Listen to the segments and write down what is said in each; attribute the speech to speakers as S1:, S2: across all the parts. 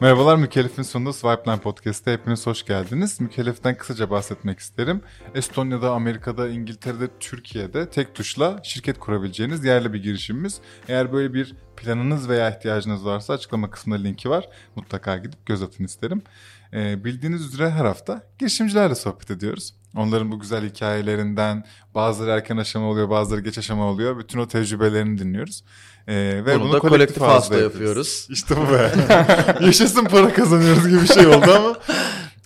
S1: Merhabalar Mükellef'in sunduğu Swipeline Podcast'te hepiniz hoş geldiniz. Mükellef'ten kısaca bahsetmek isterim. Estonya'da, Amerika'da, İngiltere'de, Türkiye'de tek tuşla şirket kurabileceğiniz yerli bir girişimimiz. Eğer böyle bir planınız veya ihtiyacınız varsa açıklama kısmında linki var. Mutlaka gidip göz atın isterim. Ee, bildiğiniz üzere her hafta girişimcilerle sohbet ediyoruz. Onların bu güzel hikayelerinden bazıları erken aşama oluyor, bazıları geç aşama oluyor. Bütün o tecrübelerini dinliyoruz.
S2: Ee, ve bunu, bunu da kolektif, kolektif yapıyoruz.
S1: İşte bu be. Yaşasın para kazanıyoruz gibi bir şey oldu ama.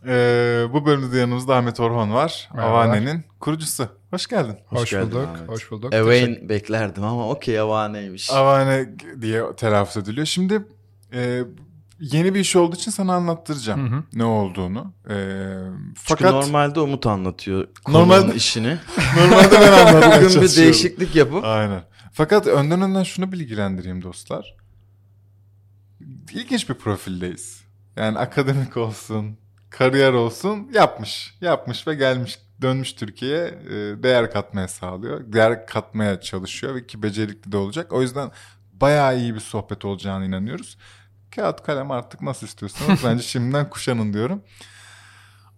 S1: Ee, bu bölümde de yanımızda Ahmet Orhan var. Avane'nin kurucusu. Hoş geldin.
S3: Hoş, hoş bulduk. Ahmet. Hoş bulduk.
S2: Avain beklerdim ama okey Avane'ymiş.
S1: Avane diye telaffuz ediliyor. Şimdi e, yeni bir iş olduğu için sana anlattıracağım hı hı. ne olduğunu. Ee,
S2: fakat Çünkü normalde Umut anlatıyor normalde işini.
S1: normalde ben anlatmaya
S2: Bugün bir değişiklik yapıp.
S1: Aynen. Fakat önden önden şunu bilgilendireyim dostlar. İlginç bir profildeyiz. Yani akademik olsun, kariyer olsun yapmış. Yapmış ve gelmiş dönmüş Türkiye'ye e, değer katmaya sağlıyor. Değer katmaya çalışıyor ve ki becerikli de olacak. O yüzden bayağı iyi bir sohbet olacağını inanıyoruz. Kağıt kalem artık nasıl istiyorsanız bence şimdiden kuşanın diyorum.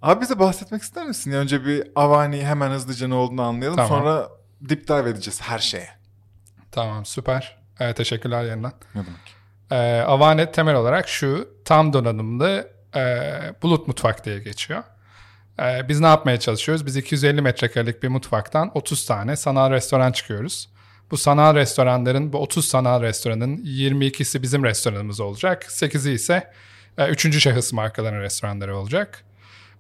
S1: Abi bize bahsetmek ister misin? Ya önce bir Avani hemen hızlıca ne olduğunu anlayalım. Tamam. Sonra dip dive edeceğiz her şeye.
S3: Tamam süper. Evet, teşekkürler yeniden.
S1: Ne demek?
S3: Ee, Avanet temel olarak şu tam donanımlı e, bulut mutfak diye geçiyor. E, biz ne yapmaya çalışıyoruz? Biz 250 metrekarelik bir mutfaktan 30 tane sanal restoran çıkıyoruz. Bu sanal restoranların, bu 30 sanal restoranın 22'si bizim restoranımız olacak. 8'i ise e, üçüncü şahıs markaların restoranları olacak.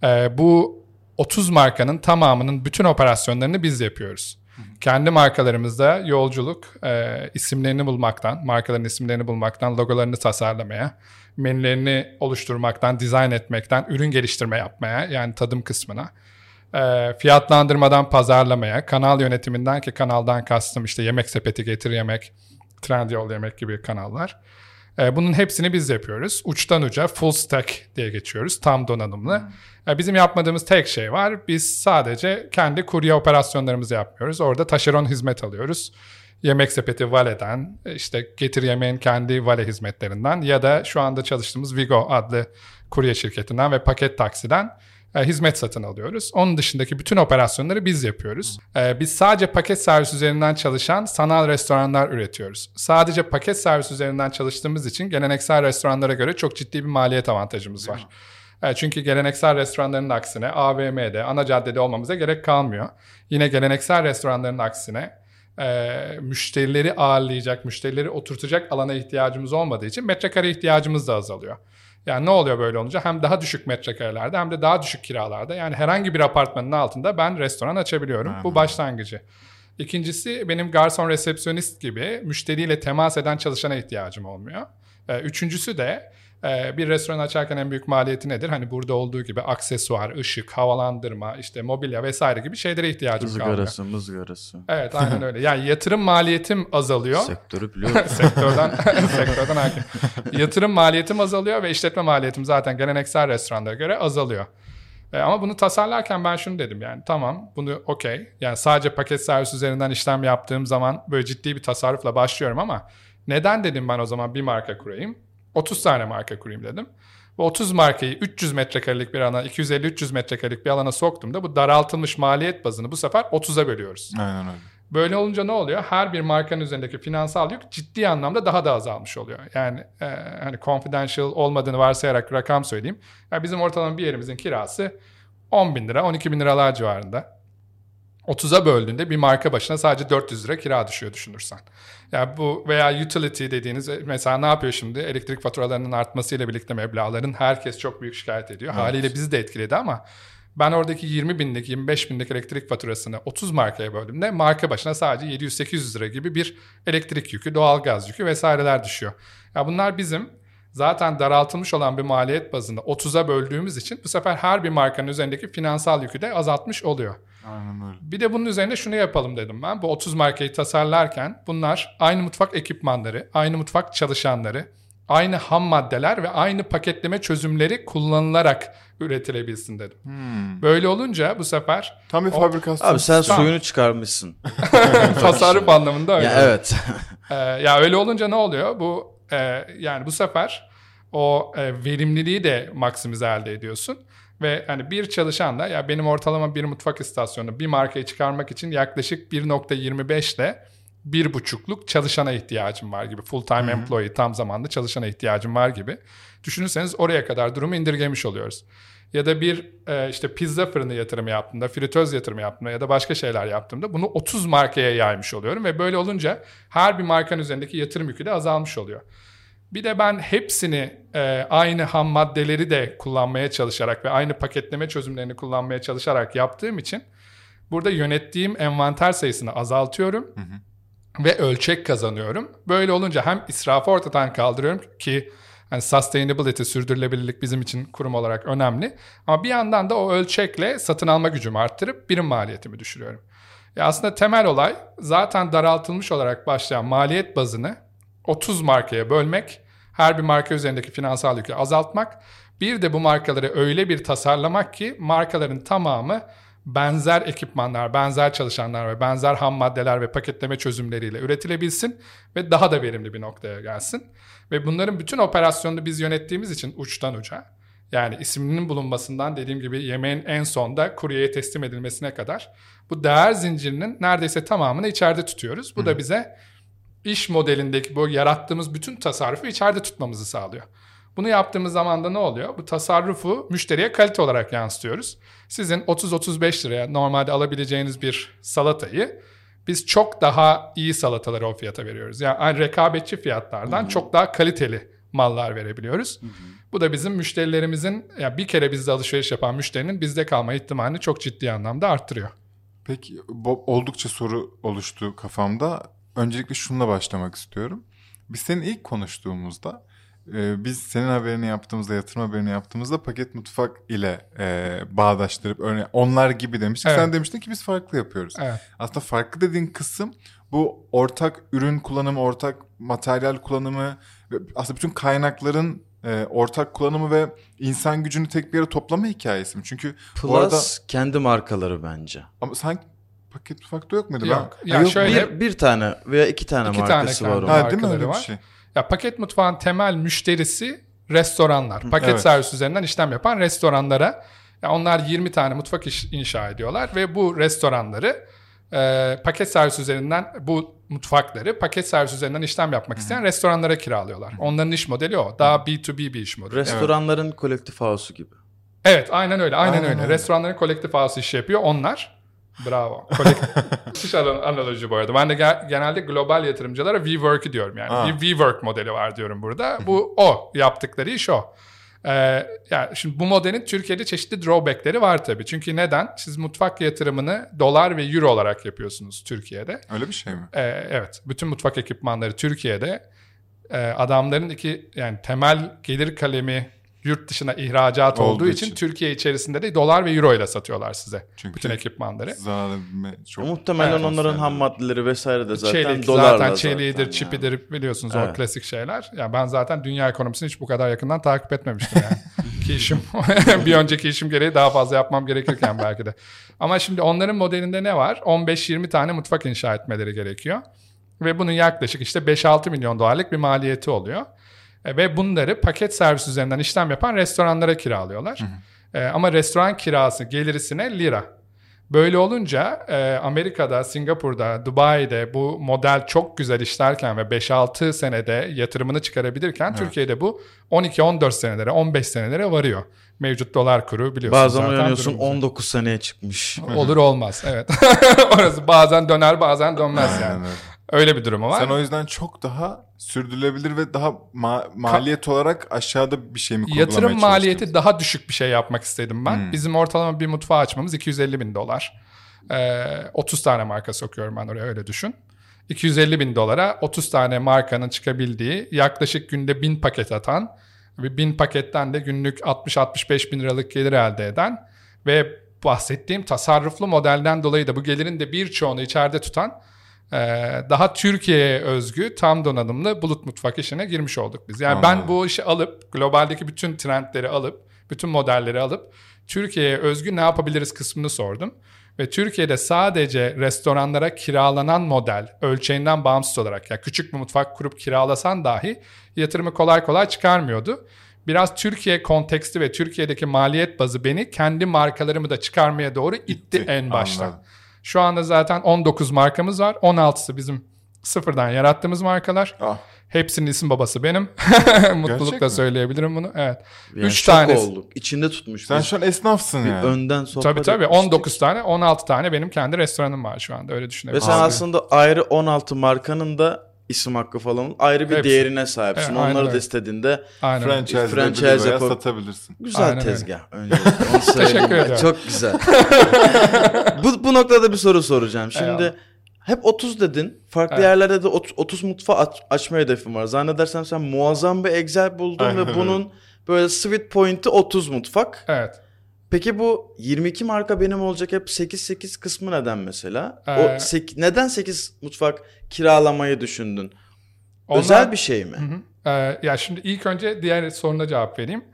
S3: E, bu 30 markanın tamamının bütün operasyonlarını biz yapıyoruz. Kendi markalarımızda yolculuk e, isimlerini bulmaktan, markaların isimlerini bulmaktan, logolarını tasarlamaya, menülerini oluşturmaktan, dizayn etmekten, ürün geliştirme yapmaya yani tadım kısmına, e, fiyatlandırmadan pazarlamaya, kanal yönetiminden ki kanaldan kastım işte yemek sepeti getir yemek, Trendyol yemek gibi kanallar. E, bunun hepsini biz yapıyoruz. Uçtan uca full stack diye geçiyoruz. Tam donanımlı. Hmm. E, bizim yapmadığımız tek şey var. Biz sadece kendi kurye operasyonlarımızı yapmıyoruz. Orada taşeron hizmet alıyoruz. Yemek sepeti Vale'den, işte Getir Yemeğin kendi Vale hizmetlerinden ya da şu anda çalıştığımız Vigo adlı kurye şirketinden ve paket taksiden e, hizmet satın alıyoruz. Onun dışındaki bütün operasyonları biz yapıyoruz. E, biz sadece paket servis üzerinden çalışan sanal restoranlar üretiyoruz. Sadece paket servis üzerinden çalıştığımız için geleneksel restoranlara göre çok ciddi bir maliyet avantajımız var. E, çünkü geleneksel restoranların aksine AVM'de, ana caddede olmamıza gerek kalmıyor. Yine geleneksel restoranların aksine e, müşterileri ağırlayacak, müşterileri oturtacak alana ihtiyacımız olmadığı için metrekare ihtiyacımız da azalıyor. Yani ne oluyor böyle olunca? Hem daha düşük metrekarelerde hem de daha düşük kiralarda. Yani herhangi bir apartmanın altında ben restoran açabiliyorum. Aha. Bu başlangıcı. İkincisi benim garson resepsiyonist gibi müşteriyle temas eden çalışana ihtiyacım olmuyor. Ee, üçüncüsü de ee, bir restoran açarken en büyük maliyeti nedir? Hani burada olduğu gibi aksesuar, ışık, havalandırma, işte mobilya vesaire gibi şeylere ihtiyacım
S2: mızgarası,
S3: kalmıyor.
S2: Mızgarası,
S3: Evet aynen öyle. Yani yatırım maliyetim azalıyor.
S2: Sektörü biliyorum.
S3: sektörden, sektörden hakim. Yatırım maliyetim azalıyor ve işletme maliyetim zaten geleneksel restoranlara göre azalıyor. E, ama bunu tasarlarken ben şunu dedim yani tamam bunu okey. Yani sadece paket servis üzerinden işlem yaptığım zaman böyle ciddi bir tasarrufla başlıyorum ama neden dedim ben o zaman bir marka kurayım? 30 tane marka kurayım dedim. Bu 30 markayı 300 metrekarelik bir alana, 250-300 metrekarelik bir alana soktuğumda bu daraltılmış maliyet bazını bu sefer 30'a bölüyoruz.
S1: Aynen öyle.
S3: Böyle olunca ne oluyor? Her bir markanın üzerindeki finansal yük ciddi anlamda daha da azalmış oluyor. Yani e, hani confidential olmadığını varsayarak rakam söyleyeyim. Yani bizim ortalama bir yerimizin kirası 10 bin lira, 12 bin liralar civarında. 30'a böldüğünde bir marka başına sadece 400 lira kira düşüyor düşünürsen. Yani bu veya utility dediğiniz mesela ne yapıyor şimdi? Elektrik faturalarının artmasıyla birlikte meblağların herkes çok büyük şikayet ediyor. Evet. Haliyle bizi de etkiledi ama ben oradaki 20 binlik 25 binlik elektrik faturasını 30 markaya böldüğümde marka başına sadece 700-800 lira gibi bir elektrik yükü, doğal gaz yükü vesaireler düşüyor. Ya bunlar bizim zaten daraltılmış olan bir maliyet bazında 30'a böldüğümüz için bu sefer her bir markanın üzerindeki finansal yükü de azaltmış oluyor.
S1: Aynen öyle.
S3: Bir de bunun üzerine şunu yapalım dedim ben. Bu 30 markayı tasarlarken bunlar aynı mutfak ekipmanları, aynı mutfak çalışanları, aynı ham maddeler ve aynı paketleme çözümleri kullanılarak üretilebilsin dedim. Hmm. Böyle olunca bu sefer...
S1: Tam bir fabrikasyon.
S2: Abi sen suyunu çıkarmışsın.
S3: Tasarruf anlamında öyle.
S2: Ya, evet.
S3: ee, ya öyle olunca ne oluyor? Bu e, yani bu sefer o e, verimliliği de maksimize elde ediyorsun. Ve hani bir çalışan da ya benim ortalama bir mutfak istasyonu bir markayı çıkarmak için yaklaşık 1.25 ile bir buçukluk çalışana ihtiyacım var gibi. Full time employee tam zamanlı çalışana ihtiyacım var gibi. Düşünürseniz oraya kadar durumu indirgemiş oluyoruz. Ya da bir e, işte pizza fırını yatırımı yaptığımda, fritöz yatırımı yaptığımda ya da başka şeyler yaptığımda bunu 30 markaya yaymış oluyorum. Ve böyle olunca her bir markanın üzerindeki yatırım yükü de azalmış oluyor. Bir de ben hepsini e, aynı ham maddeleri de kullanmaya çalışarak ve aynı paketleme çözümlerini kullanmaya çalışarak yaptığım için burada yönettiğim envanter sayısını azaltıyorum. Hı hı. Ve ölçek kazanıyorum. Böyle olunca hem israfı ortadan kaldırıyorum ki hani sustainability, sürdürülebilirlik bizim için kurum olarak önemli. Ama bir yandan da o ölçekle satın alma gücümü arttırıp birim maliyetimi düşürüyorum. Ya aslında temel olay zaten daraltılmış olarak başlayan maliyet bazını 30 markaya bölmek, her bir marka üzerindeki finansal yükü azaltmak, bir de bu markaları öyle bir tasarlamak ki markaların tamamı benzer ekipmanlar, benzer çalışanlar ve benzer ham maddeler ve paketleme çözümleriyle üretilebilsin ve daha da verimli bir noktaya gelsin. Ve bunların bütün operasyonunu biz yönettiğimiz için uçtan uca yani isminin bulunmasından dediğim gibi yemeğin en sonda kuryeye teslim edilmesine kadar bu değer zincirinin neredeyse tamamını içeride tutuyoruz. Bu Hı. da bize iş modelindeki bu yarattığımız bütün tasarrufu içeride tutmamızı sağlıyor. Bunu yaptığımız zaman da ne oluyor? Bu tasarrufu müşteriye kalite olarak yansıtıyoruz. Sizin 30-35 liraya normalde alabileceğiniz bir salatayı biz çok daha iyi salataları o fiyata veriyoruz. Yani rekabetçi fiyatlardan Hı-hı. çok daha kaliteli mallar verebiliyoruz. Hı-hı. Bu da bizim müşterilerimizin ya bir kere bizde alışveriş yapan müşterinin bizde kalma ihtimalini çok ciddi anlamda arttırıyor.
S1: Peki bu oldukça soru oluştu kafamda öncelikle şununla başlamak istiyorum. Biz senin ilk konuştuğumuzda e, biz senin haberini yaptığımızda, yatırım haberini yaptığımızda paket mutfak ile e, bağdaştırıp örneğin onlar gibi demiştik. Evet. Sen demiştin ki biz farklı yapıyoruz. Evet. Aslında farklı dediğin kısım bu ortak ürün kullanımı, ortak materyal kullanımı ve aslında bütün kaynakların e, ortak kullanımı ve insan gücünü tek bir yere toplama hikayesi mi? Çünkü
S2: Plus bu arada, kendi markaları bence.
S1: Ama sanki paket mutfakta yok muydu?
S3: Yok. Ben, ya şöyle,
S2: bir, bir tane veya iki tane iki markası tane var.
S1: Ha, değil mi öyle bir şey?
S3: Ya paket mutfağın temel müşterisi restoranlar. Paket evet. servis üzerinden işlem yapan restoranlara. Ya onlar 20 tane mutfak iş, inşa ediyorlar ve bu restoranları e, paket servis üzerinden bu mutfakları paket servis üzerinden işlem yapmak isteyen Hı-hı. restoranlara kiralıyorlar. Hı-hı. Onların iş modeli o. Daha B2B bir iş modeli.
S2: Restoranların evet. kolektif house'u gibi.
S3: Evet aynen öyle. Aynen, aynen öyle. öyle. Restoranların kolektif house işi yapıyor onlar. Bravo. Müthiş analoji bu arada. Ben de genelde global yatırımcılara WeWork'ı diyorum yani. Ha. Bir WeWork modeli var diyorum burada. Bu o. Yaptıkları iş o. Ee, yani şimdi bu modelin Türkiye'de çeşitli drawbackleri var tabii. Çünkü neden? Siz mutfak yatırımını dolar ve euro olarak yapıyorsunuz Türkiye'de.
S1: Öyle bir şey mi?
S3: Ee, evet. Bütün mutfak ekipmanları Türkiye'de. Ee, adamların iki yani temel gelir kalemi yurt dışına ihracat olduğu, olduğu için, için Türkiye içerisinde de dolar ve euro ile satıyorlar size Çünkü bütün ekipmanları.
S2: Çok Muhtemelen evet, onların ham maddeleri vesaire de zaten Çelik, dolarla
S3: zaten çeliğidir, yani. çipidir biliyorsunuz evet. o klasik şeyler. Ya yani ben zaten dünya ekonomisini hiç bu kadar yakından takip etmemiştim yani. ki işim bir önceki işim gereği daha fazla yapmam gerekirken belki de. Ama şimdi onların modelinde ne var? 15-20 tane mutfak inşa etmeleri gerekiyor. Ve bunun yaklaşık işte 5-6 milyon dolarlık bir maliyeti oluyor. E, ve bunları paket servis üzerinden işlem yapan restoranlara kiralıyorlar. Hı hı. E, ama restoran kirası gelirisine lira. Böyle olunca e, Amerika'da, Singapur'da, Dubai'de bu model çok güzel işlerken ve 5-6 senede yatırımını çıkarabilirken evet. Türkiye'de bu 12-14 senelere, 15 senelere varıyor. Mevcut dolar kuru biliyorsunuz
S2: Bazen zaten. uyanıyorsun 19 seneye çıkmış.
S3: Olur olmaz evet. Orası bazen döner bazen dönmez yani. Öyle bir durumu var.
S1: Sen o yüzden çok daha sürdürülebilir ve daha ma- maliyet Ka- olarak aşağıda bir şey mi kurgulamaya
S3: Yatırım maliyeti daha düşük bir şey yapmak istedim ben. Hmm. Bizim ortalama bir mutfağı açmamız 250 bin dolar. Ee, 30 tane marka sokuyorum ben oraya öyle düşün. 250 bin dolara 30 tane markanın çıkabildiği yaklaşık günde 1000 paket atan ve 1000 paketten de günlük 60-65 bin liralık gelir elde eden ve bahsettiğim tasarruflu modelden dolayı da bu gelirin de birçoğunu içeride tutan daha Türkiye'ye özgü tam donanımlı bulut mutfak işine girmiş olduk biz. Yani Anladım. ben bu işi alıp globaldeki bütün trendleri alıp Bütün modelleri alıp Türkiye'ye özgü ne yapabiliriz kısmını sordum. Ve Türkiye'de sadece restoranlara kiralanan model ölçeğinden bağımsız olarak ya yani küçük bir mutfak kurup kiralasan dahi yatırımı kolay kolay çıkarmıyordu. Biraz Türkiye konteksti ve Türkiye'deki maliyet bazı beni kendi markalarımı da çıkarmaya doğru itti, itti en başta. Anladım. Şu anda zaten 19 markamız var. 16'sı bizim sıfırdan yarattığımız markalar. Ah. Hepsinin isim babası benim. Mutlulukla söyleyebilirim bunu. Evet.
S2: Yani 3 tane olduk. İçinde tutmuş.
S1: Sen şu an esnafsın yani.
S2: Önden sohbet
S3: Tabii tabii 19 tane 16 tane benim kendi restoranım var şu anda öyle düşünebilirsin.
S2: Ve sen aslında ayrı 16 markanın da isim hakkı falan ayrı bir Hepsi. değerine sahipsin. Evet, Onları da istediğinde
S1: aynen. franchise, franchise yapıp satabilirsin.
S2: Güzel aynen tezgah. Önce Teşekkür ederim. Çok güzel. bu, bu noktada bir soru soracağım. Şimdi Eyvallah hep 30 dedin. Farklı evet. yerlerde de 30 mutfağı aç, açma hedefim var. Zannedersem sen muazzam bir Excel buldun Aynen. ve bunun böyle sweet point'i 30 mutfak.
S3: Evet.
S2: Peki bu 22 marka benim olacak hep 8-8 kısmı neden mesela? Ee, o sek, neden 8 mutfak kiralamayı düşündün? Onlar, Özel bir şey mi? Hı
S3: hı. Ee, ya şimdi ilk önce diğer soruna cevap vereyim.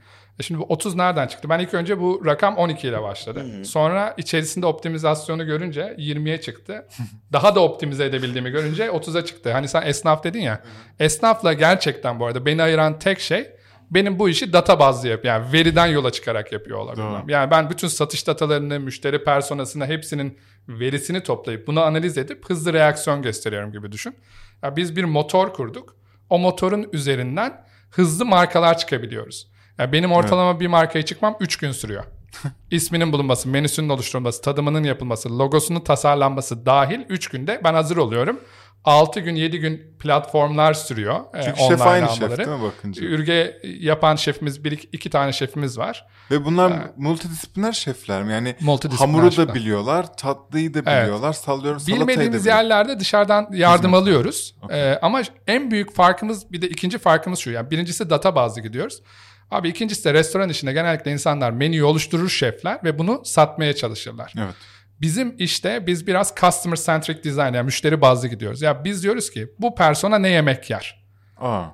S3: E şimdi bu 30 nereden çıktı? Ben ilk önce bu rakam 12 ile başladı. Hı hı. Sonra içerisinde optimizasyonu görünce 20'ye çıktı. Daha da optimize edebildiğimi görünce 30'a çıktı. Hani sen esnaf dedin ya. Hı hı. Esnafla gerçekten bu arada beni ayıran tek şey benim bu işi data bazlı yap yani veriden yola çıkarak yapıyor olabilmem. Yani ben bütün satış datalarını, müşteri personasını hepsinin verisini toplayıp bunu analiz edip hızlı reaksiyon gösteriyorum gibi düşün. Yani biz bir motor kurduk. O motorun üzerinden hızlı markalar çıkabiliyoruz. Yani benim ortalama evet. bir markaya çıkmam 3 gün sürüyor. İsminin bulunması, menüsünün oluşturulması, tadımının yapılması, logosunun tasarlanması dahil 3 günde ben hazır oluyorum. 6 gün 7 gün platformlar sürüyor.
S1: E, Çünkü e, şef aynı almaları. şef değil mi bakınca?
S3: Ürge yapan şefimiz bir iki tane şefimiz var.
S1: Ve bunlar ee, multidisipliner şefler mi? Yani hamuru şefler. da biliyorlar, tatlıyı da biliyorlar, evet. sallıyorum salatayı
S3: Bilmediğimiz da yerlerde dışarıdan yardım Hizmet. alıyoruz. Okay. Ee, ama en büyük farkımız bir de ikinci farkımız şu. Yani birincisi data bazlı gidiyoruz. Abi ikincisi de restoran işinde genellikle insanlar menüyü oluşturur şefler ve bunu satmaya çalışırlar.
S1: Evet.
S3: Bizim işte biz biraz customer centric design yani müşteri bazlı gidiyoruz. Ya biz diyoruz ki bu persona ne yemek yer?
S1: Aa.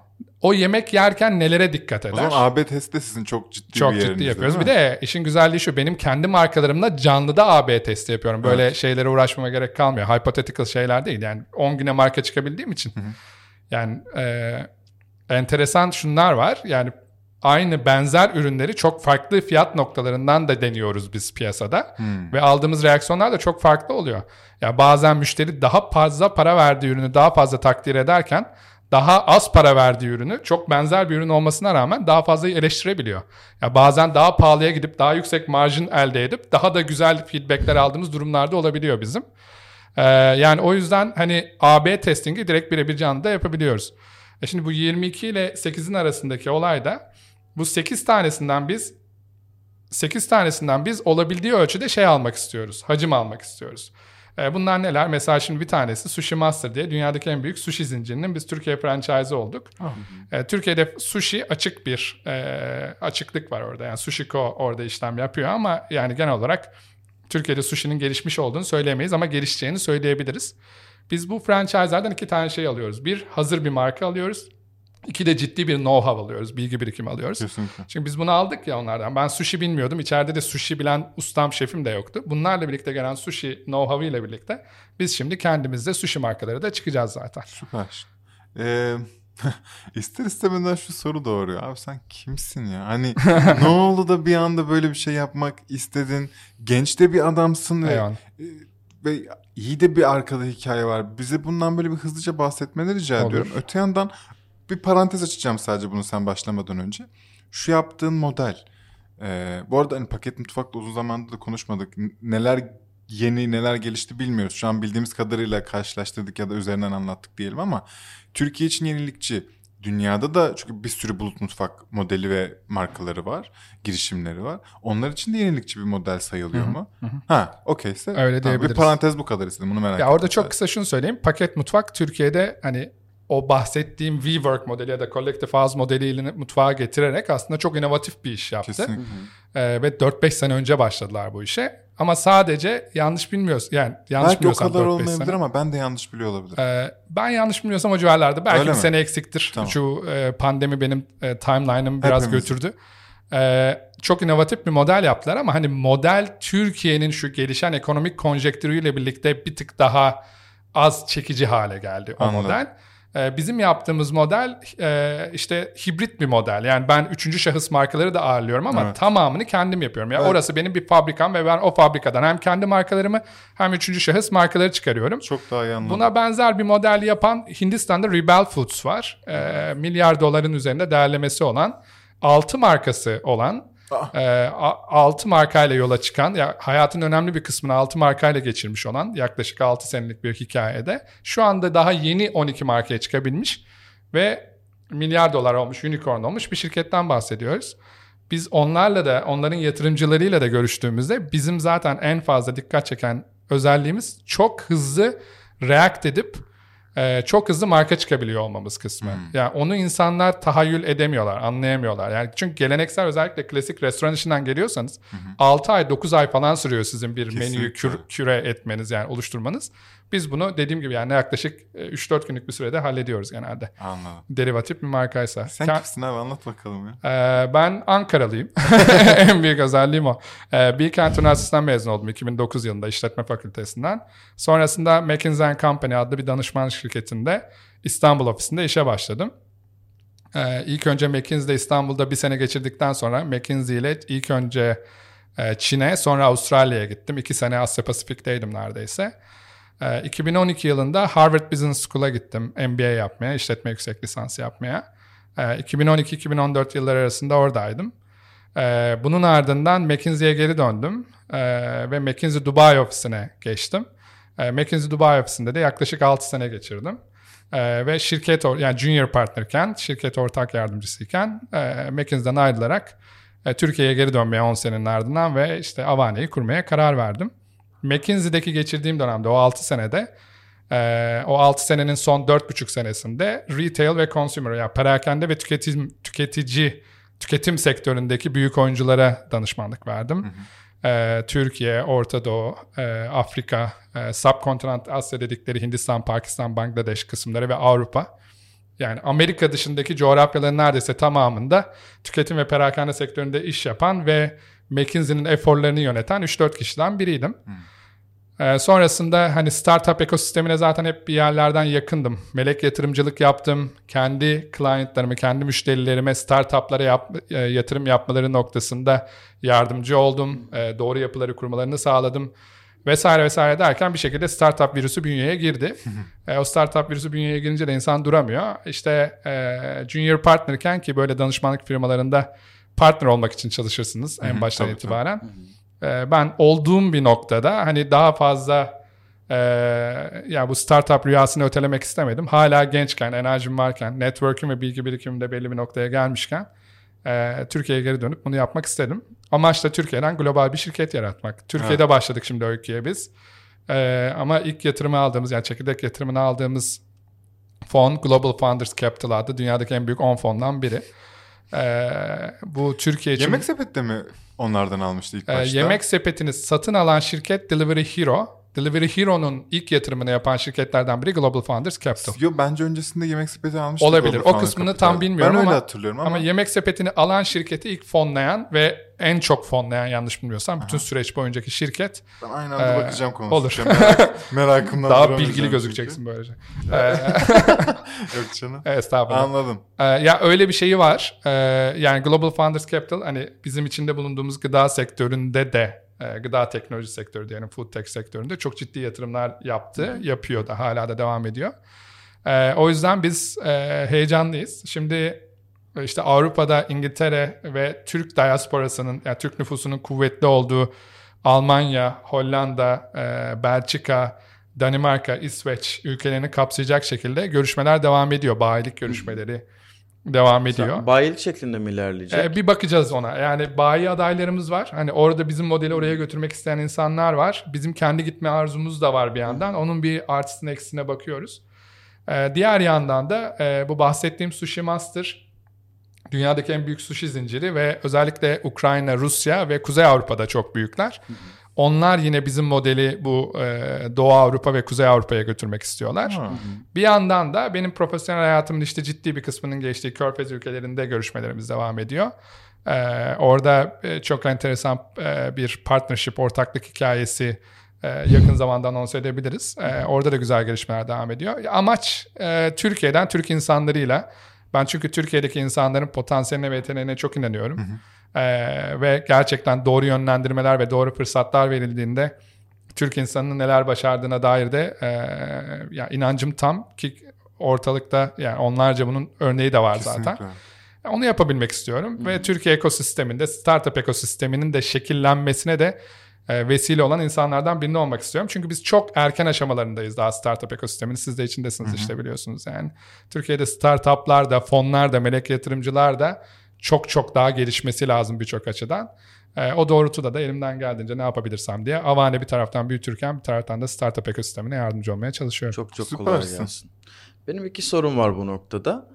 S3: O yemek yerken nelere dikkat eder? O
S1: zaman AB testi de sizin çok ciddi
S3: çok
S1: bir
S3: Çok ciddi yapıyoruz. Bir de işin güzelliği şu benim kendi markalarımla canlıda AB testi yapıyorum. Böyle evet. şeylere uğraşmama gerek kalmıyor. Hypothetical şeyler değil. Yani 10 güne marka çıkabildiğim için. Hı hı. Yani e, enteresan şunlar var. Yani aynı benzer ürünleri çok farklı fiyat noktalarından da deniyoruz biz piyasada. Hmm. Ve aldığımız reaksiyonlar da çok farklı oluyor. Ya bazen müşteri daha fazla para verdiği ürünü daha fazla takdir ederken daha az para verdiği ürünü çok benzer bir ürün olmasına rağmen daha fazla eleştirebiliyor. Ya bazen daha pahalıya gidip daha yüksek marjin elde edip daha da güzel feedbackler aldığımız durumlarda olabiliyor bizim. Ee, yani o yüzden hani AB testingi direkt birebir canlıda yapabiliyoruz. E şimdi bu 22 ile 8'in arasındaki olay da bu 8 tanesinden biz 8 tanesinden biz olabildiği ölçüde şey almak istiyoruz. Hacim almak istiyoruz. E, bunlar neler? Mesela şimdi bir tanesi Sushi Master diye dünyadaki en büyük sushi zincirinin biz Türkiye franchise olduk. E, Türkiye'de sushi açık bir e, açıklık var orada. Yani Sushiko orada işlem yapıyor ama yani genel olarak Türkiye'de sushi'nin gelişmiş olduğunu söyleyemeyiz ama gelişeceğini söyleyebiliriz. Biz bu franchise'lardan iki tane şey alıyoruz. Bir hazır bir marka alıyoruz. İki de ciddi bir know-how alıyoruz, bilgi birikimi alıyoruz.
S1: Kesinlikle.
S3: Çünkü biz bunu aldık ya onlardan. Ben sushi bilmiyordum. İçeride de sushi bilen ustam şefim de yoktu. Bunlarla birlikte gelen sushi know-how ile birlikte biz şimdi kendimizde sushi markaları da çıkacağız zaten.
S1: Süper. Ee, ister istemeden şu soru doğuruyor. Abi sen kimsin ya? Hani ne oldu da bir anda böyle bir şey yapmak istedin? Genç de bir adamsın ve, e, ve iyi de bir arkada hikaye var. Bize bundan böyle bir hızlıca bahsetmeni rica Olur. ediyorum. Öte yandan bir parantez açacağım sadece bunu sen başlamadan önce. Şu yaptığın model. E, bu arada hani paket mutfakla uzun zamandır da konuşmadık. Neler yeni neler gelişti bilmiyoruz. Şu an bildiğimiz kadarıyla karşılaştırdık ya da üzerinden anlattık diyelim ama Türkiye için yenilikçi. Dünyada da çünkü bir sürü bulut mutfak modeli ve markaları var, girişimleri var. Onlar için de yenilikçi bir model sayılıyor Hı-hı. mu? Hı-hı. Ha, okeyse.
S3: Öyle tamam, diyebiliriz.
S1: Bir parantez bu kadar istedim. Bunu merak
S3: ettim. Ya orada çok kısa şunu söyleyeyim. Paket mutfak Türkiye'de hani o bahsettiğim WeWork modeli ya da Collective House modeliyle mutfağa getirerek aslında çok inovatif bir iş yaptı.
S1: Kesinlikle.
S3: Ee, ve 4-5 sene önce başladılar bu işe. Ama sadece yanlış bilmiyoruz. Yani yanlış
S1: belki o kadar olmayabilir sene. ama ben de yanlış biliyor olabilirim.
S3: Ee, ben yanlış bilmiyorsam o civarlarda. Belki Öyle bir mi? sene eksiktir. Tamam. Şu e, pandemi benim e, timeline'ımı biraz götürdü. Ee, çok inovatif bir model yaptılar ama hani model Türkiye'nin şu gelişen ekonomik konjektürüyle birlikte bir tık daha az çekici hale geldi o Anladım. model. Ee, bizim yaptığımız model e, işte hibrit bir model. Yani ben üçüncü şahıs markaları da ağırlıyorum ama evet. tamamını kendim yapıyorum. Yani evet. orası benim bir fabrikam ve ben o fabrikadan hem kendi markalarımı hem üçüncü şahıs markaları çıkarıyorum.
S1: Çok daha iyi anladım.
S3: Buna benzer bir model yapan Hindistan'da Rebel Foods var. E, milyar doların üzerinde değerlemesi olan, altı markası olan. E, altı markayla yola çıkan, ya hayatın önemli bir kısmını altı markayla geçirmiş olan yaklaşık 6 senelik bir hikayede şu anda daha yeni 12 markaya çıkabilmiş ve milyar dolar olmuş, unicorn olmuş bir şirketten bahsediyoruz. Biz onlarla da, onların yatırımcılarıyla da görüştüğümüzde bizim zaten en fazla dikkat çeken özelliğimiz çok hızlı react edip e, çok hızlı marka çıkabiliyor olmamız kısmı. Hmm. Yani onu insanlar tahayyül edemiyorlar, anlayamıyorlar. Yani çünkü geleneksel özellikle klasik restoran işinden geliyorsanız hmm. 6 ay 9 ay falan sürüyor sizin bir Kesinlikle. menüyü kür, küre etmeniz yani oluşturmanız. Biz bunu dediğim gibi yani yaklaşık 3-4 e, günlük bir sürede hallediyoruz genelde.
S1: Anladım.
S3: Derivatif bir markaysa.
S1: Sen Ka- kimsin abi anlat bakalım ya.
S3: Ee, ben Ankaralıyım. en büyük özelliğim o. Ee, Bilkent Üniversitesi'nden mezun oldum 2009 yılında işletme fakültesinden. Sonrasında McKinsey Company adlı bir danışman şirketinde İstanbul ofisinde işe başladım. Ee, ilk önce McKinsey'de İstanbul'da bir sene geçirdikten sonra McKinsey ile ilk önce e, Çin'e sonra Avustralya'ya gittim. İki sene Asya Pasifik'teydim neredeyse. 2012 ee, yılında Harvard Business School'a gittim MBA yapmaya, işletme yüksek lisansı yapmaya. 2012-2014 ee, yılları arasında oradaydım. Ee, bunun ardından McKinsey'ye geri döndüm ve McKinsey Dubai ofisine geçtim. McKinsey Dubai ofisinde de yaklaşık 6 sene geçirdim. Ve şirket yani junior partnerken, şirket ortak yardımcısıyken McKinsey'den ayrılarak e, Türkiye'ye geri dönmeye 10 senenin ardından ve işte Avane'yi kurmaya karar verdim. McKinsey'deki geçirdiğim dönemde o 6 senede e, o 6 senenin son 4,5 senesinde retail ve consumer yani perakende ve tüketim, tüketici tüketim sektöründeki büyük oyunculara danışmanlık verdim. Hı hı. E, Türkiye, Orta Doğu, e, Afrika, e, Subkontinent Asya dedikleri Hindistan, Pakistan, Bangladeş kısımları ve Avrupa. Yani Amerika dışındaki coğrafyaların neredeyse tamamında tüketim ve perakende sektöründe iş yapan ve McKinsey'nin eforlarını yöneten 3-4 kişiden biriydim. Hmm. Ee, sonrasında hani startup ekosistemine zaten hep bir yerlerden yakındım. Melek yatırımcılık yaptım. Kendi clientlarımı, kendi müşterilerime startuplara yap, e, yatırım yapmaları noktasında yardımcı oldum. E, doğru yapıları kurmalarını sağladım. Vesaire vesaire derken bir şekilde startup virüsü bünyeye girdi. e, o startup virüsü bünyeye girince de insan duramıyor. İşte e, junior partnerken ki böyle danışmanlık firmalarında partner olmak için çalışırsınız en baştan itibaren. Ee, ben olduğum bir noktada hani daha fazla e, ya bu startup rüyasını ötelemek istemedim. Hala gençken, enerjim varken, network'üm ve bilgi birikimim de belli bir noktaya gelmişken e, Türkiye'ye geri dönüp bunu yapmak istedim. Amaç da Türkiye'den global bir şirket yaratmak. Türkiye'de evet. başladık şimdi öyküye biz. E, ama ilk yatırımı aldığımız yani çekirdek yatırımını aldığımız fon Global Founders Capital adlı dünyadaki en büyük 10 fondan biri. E, bu Türkiye için...
S1: Yemek sepette mi onlardan almıştı ilk başta?
S3: E, yemek sepetini satın alan şirket Delivery Hero. Delivery Hero'nun ilk yatırımını yapan şirketlerden biri Global Founders Capital.
S1: Yo bence öncesinde Yemek Sepeti almıştı.
S3: Olabilir. Global o kısmını Capital. tam bilmiyorum
S1: ben
S3: ama.
S1: öyle hatırlıyorum ama.
S3: Ama Yemek Sepeti'ni alan şirketi ilk fonlayan ve en çok fonlayan yanlış bilmiyorsam bütün Aha. süreç boyuncaki şirket.
S1: Ben aynı anda ee, bakacağım konuşacağım. Olur. Merak, merakımdan
S3: Daha bilgili gözükeceksin çünkü. böylece.
S1: Yok canım.
S3: Evet, estağfurullah.
S1: Anladım.
S3: Ee, ya öyle bir şeyi var. Ee, yani Global Founders Capital hani bizim içinde bulunduğumuz gıda sektöründe de e, gıda teknoloji sektörü diyelim food tech sektöründe çok ciddi yatırımlar yaptı. Yapıyor da hala da devam ediyor. E, o yüzden biz e, heyecanlıyız. Şimdi işte Avrupa'da İngiltere ve Türk diasporasının yani Türk nüfusunun kuvvetli olduğu Almanya, Hollanda, e, Belçika, Danimarka, İsveç ülkelerini kapsayacak şekilde görüşmeler devam ediyor. Bayilik görüşmeleri devam ediyor.
S2: Bayilik şeklinde mi ilerleyecek?
S3: Ee, bir bakacağız ona. Yani bayi adaylarımız var. Hani orada bizim modeli oraya götürmek isteyen insanlar var. Bizim kendi gitme arzumuz da var bir yandan. Onun bir artısına eksisine bakıyoruz. Ee, diğer yandan da e, bu bahsettiğim Sushi Master dünyadaki en büyük sushi zinciri ve özellikle Ukrayna, Rusya ve Kuzey Avrupa'da çok büyükler. Hı hı. Onlar yine bizim modeli bu e, Doğu Avrupa ve Kuzey Avrupa'ya götürmek istiyorlar. Hı Bir yandan da benim profesyonel hayatımın işte ciddi bir kısmının geçtiği Körfez ülkelerinde görüşmelerimiz devam ediyor. Ee, orada e, çok enteresan e, bir partnership, ortaklık hikayesi e, yakın zamanda anons edebiliriz. E, orada da güzel gelişmeler devam ediyor. Amaç e, Türkiye'den, Türk insanlarıyla, ben çünkü Türkiye'deki insanların potansiyeline ve yeteneğine çok inanıyorum. Hı hı. E, ve gerçekten doğru yönlendirmeler ve doğru fırsatlar verildiğinde Türk insanının neler başardığına dair de e, ya inancım tam ki ortalıkta yani onlarca bunun örneği de var Kesinlikle. zaten. Onu yapabilmek istiyorum Hı-hı. ve Türkiye ekosisteminde startup ekosisteminin de şekillenmesine de e, vesile olan insanlardan birini olmak istiyorum. Çünkü biz çok erken aşamalarındayız daha startup ekosisteminin. Siz de içindesiniz Hı-hı. işte biliyorsunuz yani. Türkiye'de startuplar da, fonlar da, melek yatırımcılar da çok çok daha gelişmesi lazım birçok açıdan. E, o doğrultuda da elimden geldiğince ne yapabilirsem diye Avane bir taraftan büyütürken bir taraftan da startup ekosistemine yardımcı olmaya çalışıyorum.
S2: Çok çok Süpersin. kolay gelsin. Benim iki sorum var bu noktada.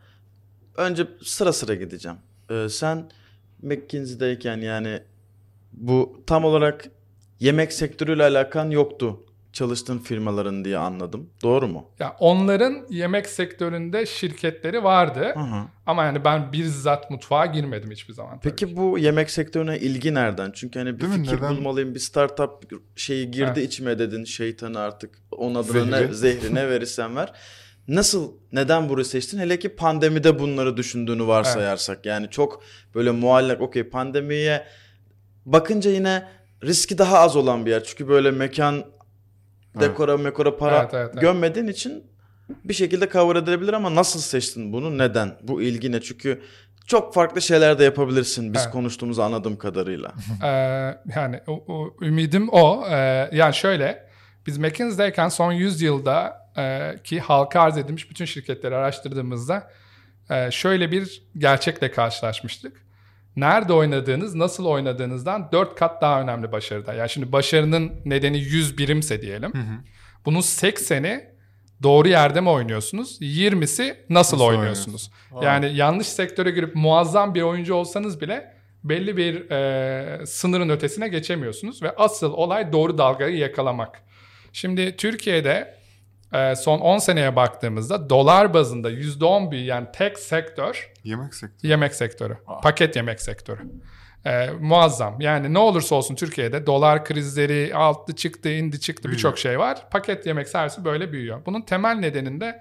S2: Önce sıra sıra gideceğim. Ee, sen McKinsey'deyken yani bu tam olarak yemek sektörüyle alakan yoktu çalıştığın firmaların diye anladım. Doğru mu?
S3: Ya onların yemek sektöründe şirketleri vardı. Hı hı. Ama yani ben bizzat mutfağa girmedim hiçbir zaman.
S2: Peki bu yemek sektörüne ilgi nereden? Çünkü hani bir Değil fikir mi? bulmalıyım, bir startup şeyi girdi evet. içime dedin. Şeytanı artık onun adına Zehri. ne, zehri ne verirsen ver. Nasıl, neden burayı seçtin? Hele ki pandemide bunları düşündüğünü varsayarsak. Evet. Yani çok böyle muallak, okey pandemiye bakınca yine riski daha az olan bir yer. Çünkü böyle mekan dekora mekora para evet, evet, evet. gömmediğin için bir şekilde cover edilebilir ama nasıl seçtin bunu? Neden? Bu ilgi ne? Çünkü çok farklı şeyler de yapabilirsin biz evet. konuştuğumuzu anladığım kadarıyla.
S3: ee, yani o, o, ümidim o. Ee, yani şöyle biz McKinsey'deyken son 100 yılda e, ki halka arz edilmiş bütün şirketleri araştırdığımızda e, şöyle bir gerçekle karşılaşmıştık. Nerede oynadığınız, nasıl oynadığınızdan 4 kat daha önemli başarıda. Yani şimdi başarının nedeni 100 birimse diyelim. Hı hı. Bunun 80'i doğru yerde mi oynuyorsunuz? 20'si nasıl, nasıl oynuyorsunuz? Yani yanlış sektöre girip muazzam bir oyuncu olsanız bile belli bir e, sınırın ötesine geçemiyorsunuz ve asıl olay doğru dalgayı yakalamak. Şimdi Türkiye'de son 10 seneye baktığımızda dolar bazında %10 büyüyen tek sektör
S1: yemek sektörü.
S3: Yemek sektörü. Aa. Paket yemek sektörü. E, muazzam. Yani ne olursa olsun Türkiye'de dolar krizleri altı çıktı, indi çıktı birçok şey var. Paket yemek servisi böyle büyüyor. Bunun temel nedeninde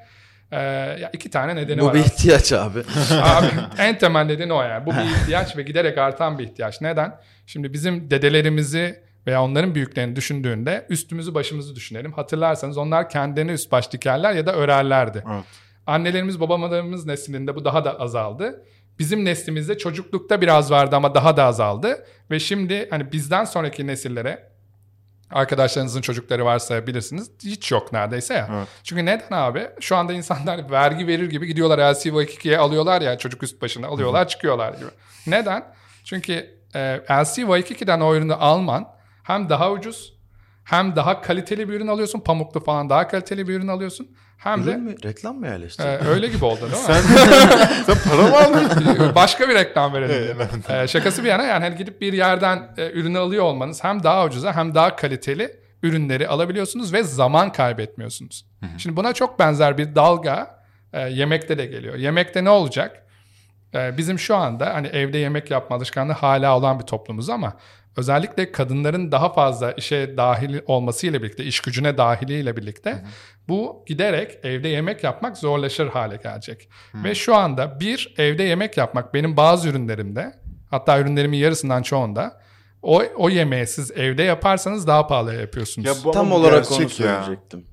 S3: ee, ya iki tane nedeni
S2: bu
S3: var.
S2: Bu bir ihtiyaç abi.
S3: abi en temel nedeni o yani. Bu bir ihtiyaç ve giderek artan bir ihtiyaç. Neden? Şimdi bizim dedelerimizi veya onların büyüklerini düşündüğünde üstümüzü başımızı düşünelim. Hatırlarsanız onlar kendilerine üst baş dikerler ya da örerlerdi. Evet. Annelerimiz babalarımız neslinde bu daha da azaldı. Bizim neslimizde çocuklukta biraz vardı ama daha da azaldı. Ve şimdi hani bizden sonraki nesillere arkadaşlarınızın çocukları varsa bilirsiniz hiç yok neredeyse ya. Evet. Çünkü neden abi? Şu anda insanlar vergi verir gibi gidiyorlar LCV2'ye alıyorlar ya çocuk üst başına alıyorlar çıkıyorlar gibi. Neden? Çünkü e, LCV2'den o ürünü alman hem daha ucuz hem daha kaliteli bir ürün alıyorsun. Pamuklu falan daha kaliteli bir ürün alıyorsun. Hem ürün de
S2: mü? reklam mı yerleştirdin?
S3: E, öyle gibi oldu değil mi?
S1: sen, sen para mı aldın?
S3: Başka bir reklam verelim. e, şakası bir yana yani hani gidip bir yerden e, ürünü alıyor olmanız hem daha ucuza hem daha kaliteli ürünleri alabiliyorsunuz ve zaman kaybetmiyorsunuz. Hı-hı. Şimdi buna çok benzer bir dalga e, yemekte de geliyor. Yemekte ne olacak? E, bizim şu anda hani evde yemek yapma alışkanlığı hala olan bir toplumuz ama özellikle kadınların daha fazla işe dahil olmasıyla birlikte, iş gücüne dahiliyle birlikte hı hı. bu giderek evde yemek yapmak zorlaşır hale gelecek. Hı. Ve şu anda bir evde yemek yapmak benim bazı ürünlerimde, hatta ürünlerimin yarısından çoğunda o, o yemeği siz evde yaparsanız daha pahalı yapıyorsunuz. Ya
S2: bu Tam olarak onu söyleyecektim.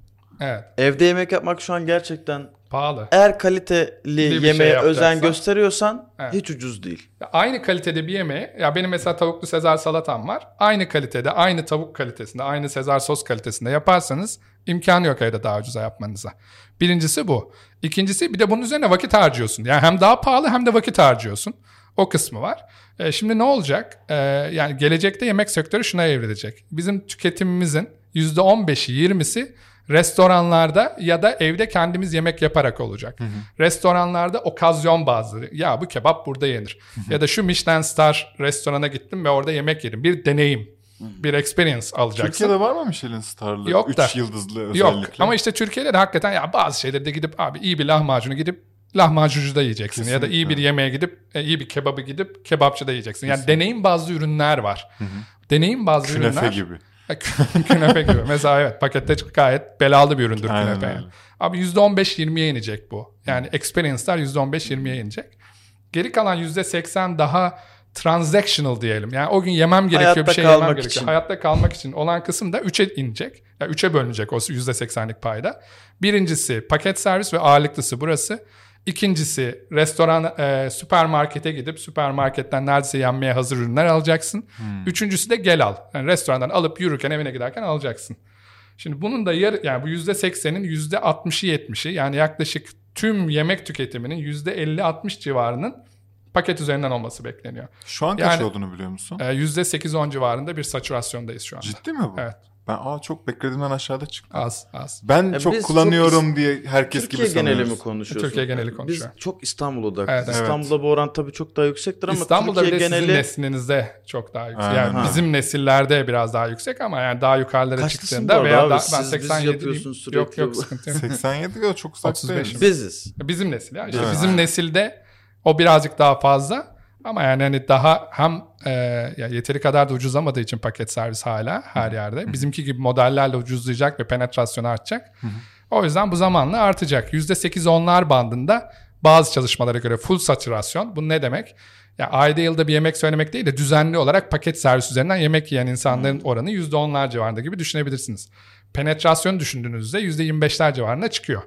S2: Evet. Evde yemek yapmak şu an gerçekten
S3: pahalı.
S2: Eğer kaliteli bir şey yemeğe şey özen gösteriyorsan evet. hiç ucuz değil.
S3: Aynı kalitede bir yemeği ya benim mesela tavuklu sezar salatam var. Aynı kalitede, aynı tavuk kalitesinde, aynı sezar sos kalitesinde yaparsanız imkanı yok evde daha ucuza yapmanıza. Birincisi bu. İkincisi bir de bunun üzerine vakit harcıyorsun. Yani hem daha pahalı hem de vakit harcıyorsun. O kısmı var. E, şimdi ne olacak? E, yani gelecekte yemek sektörü şuna evrilecek. Bizim tüketimimizin %15'i 20'si restoranlarda ya da evde kendimiz yemek yaparak olacak. Hı hı. Restoranlarda okazyon bazı. Ya bu kebap burada yenir. Hı hı. Ya da şu Michelin Star restorana gittim ve orada yemek yedim. Bir deneyim. Bir experience alacaksın.
S1: Türkiye'de var mı Michelin Star'lı? Yok 3 yıldızlı özellikle.
S3: Yok ama işte Türkiye'de de hakikaten ya bazı şeyleri de gidip abi iyi bir lahmacunu gidip lahmacuncuda yiyeceksin Kesinlikle. ya da iyi bir yemeğe gidip e, iyi bir kebabı gidip kebapçıda yiyeceksin. Yani Kesinlikle. deneyim bazlı ürünler var. Hı hı. Deneyim bazlı
S1: künefe
S3: ürünler.
S1: gibi.
S3: künefe gibi. Mesela evet pakette gayet belalı bir üründür Aynen künefe. Öyle. Abi %15-20'ye inecek bu. Yani experience'lar %15-20'ye inecek. Geri kalan %80 daha transactional diyelim. Yani o gün yemem gerekiyor Hayatta bir şey yemem gerekiyor. Için. Hayatta kalmak için olan kısım da 3'e inecek. Yani 3'e bölünecek o %80'lik payda. Birincisi paket servis ve ağırlıklısı burası. İkincisi restoran, e, süpermarkete gidip süpermarketten neredeyse yenmeye hazır ürünler alacaksın. Hmm. Üçüncüsü de gel al. Yani restorandan alıp yürürken evine giderken alacaksın. Şimdi bunun da yarı yani bu yüzde seksenin yüzde altmışı yetmişi yani yaklaşık tüm yemek tüketiminin yüzde elli altmış civarının paket üzerinden olması bekleniyor.
S1: Şu an kaç yani, olduğunu biliyor musun?
S3: E, yüzde sekiz on civarında bir satürasyondayız şu anda.
S1: Ciddi mi bu?
S3: Evet.
S1: Ben aa çok beklediğimden aşağıda çıktım.
S3: Az az.
S1: Ben ya çok kullanıyorum çok, diye herkes Türkiye
S2: gibi sanıyoruz. geneli mi konuşuyorsun?
S3: Türkiye geneli konuşuyor.
S2: Biz çok İstanbul odaklıyız. Evet, İstanbul'da evet. bu oran tabii çok daha yüksektir ama
S3: İstanbul'da
S2: Türkiye
S3: bile
S2: geneli...
S3: sizin neslinizde çok daha yüksek. Yani ha. bizim nesillerde biraz daha yüksek ama yani daha yukarılara
S2: Kaçlısın
S3: çıktığında
S2: veya
S3: abi?
S2: da, ben 87
S3: Yok yok sıkıntı yok.
S1: 87 yok çok uzak
S2: 35 Biziz.
S3: Bizim nesil ya. İşte evet. bizim nesilde o birazcık daha fazla. Ama yani hani daha hem e, ya yeteri kadar da ucuzlamadığı için paket servis hala her yerde. Bizimki gibi modellerle ucuzlayacak ve penetrasyonu artacak. O yüzden bu zamanla artacak. %8-10'lar bandında bazı çalışmalara göre full saturasyon. Bu ne demek? Ya ayda yılda bir yemek söylemek değil de düzenli olarak paket servis üzerinden yemek yiyen insanların oranı %10'lar civarında gibi düşünebilirsiniz. Penetrasyon düşündüğünüzde %25'ler civarında çıkıyor.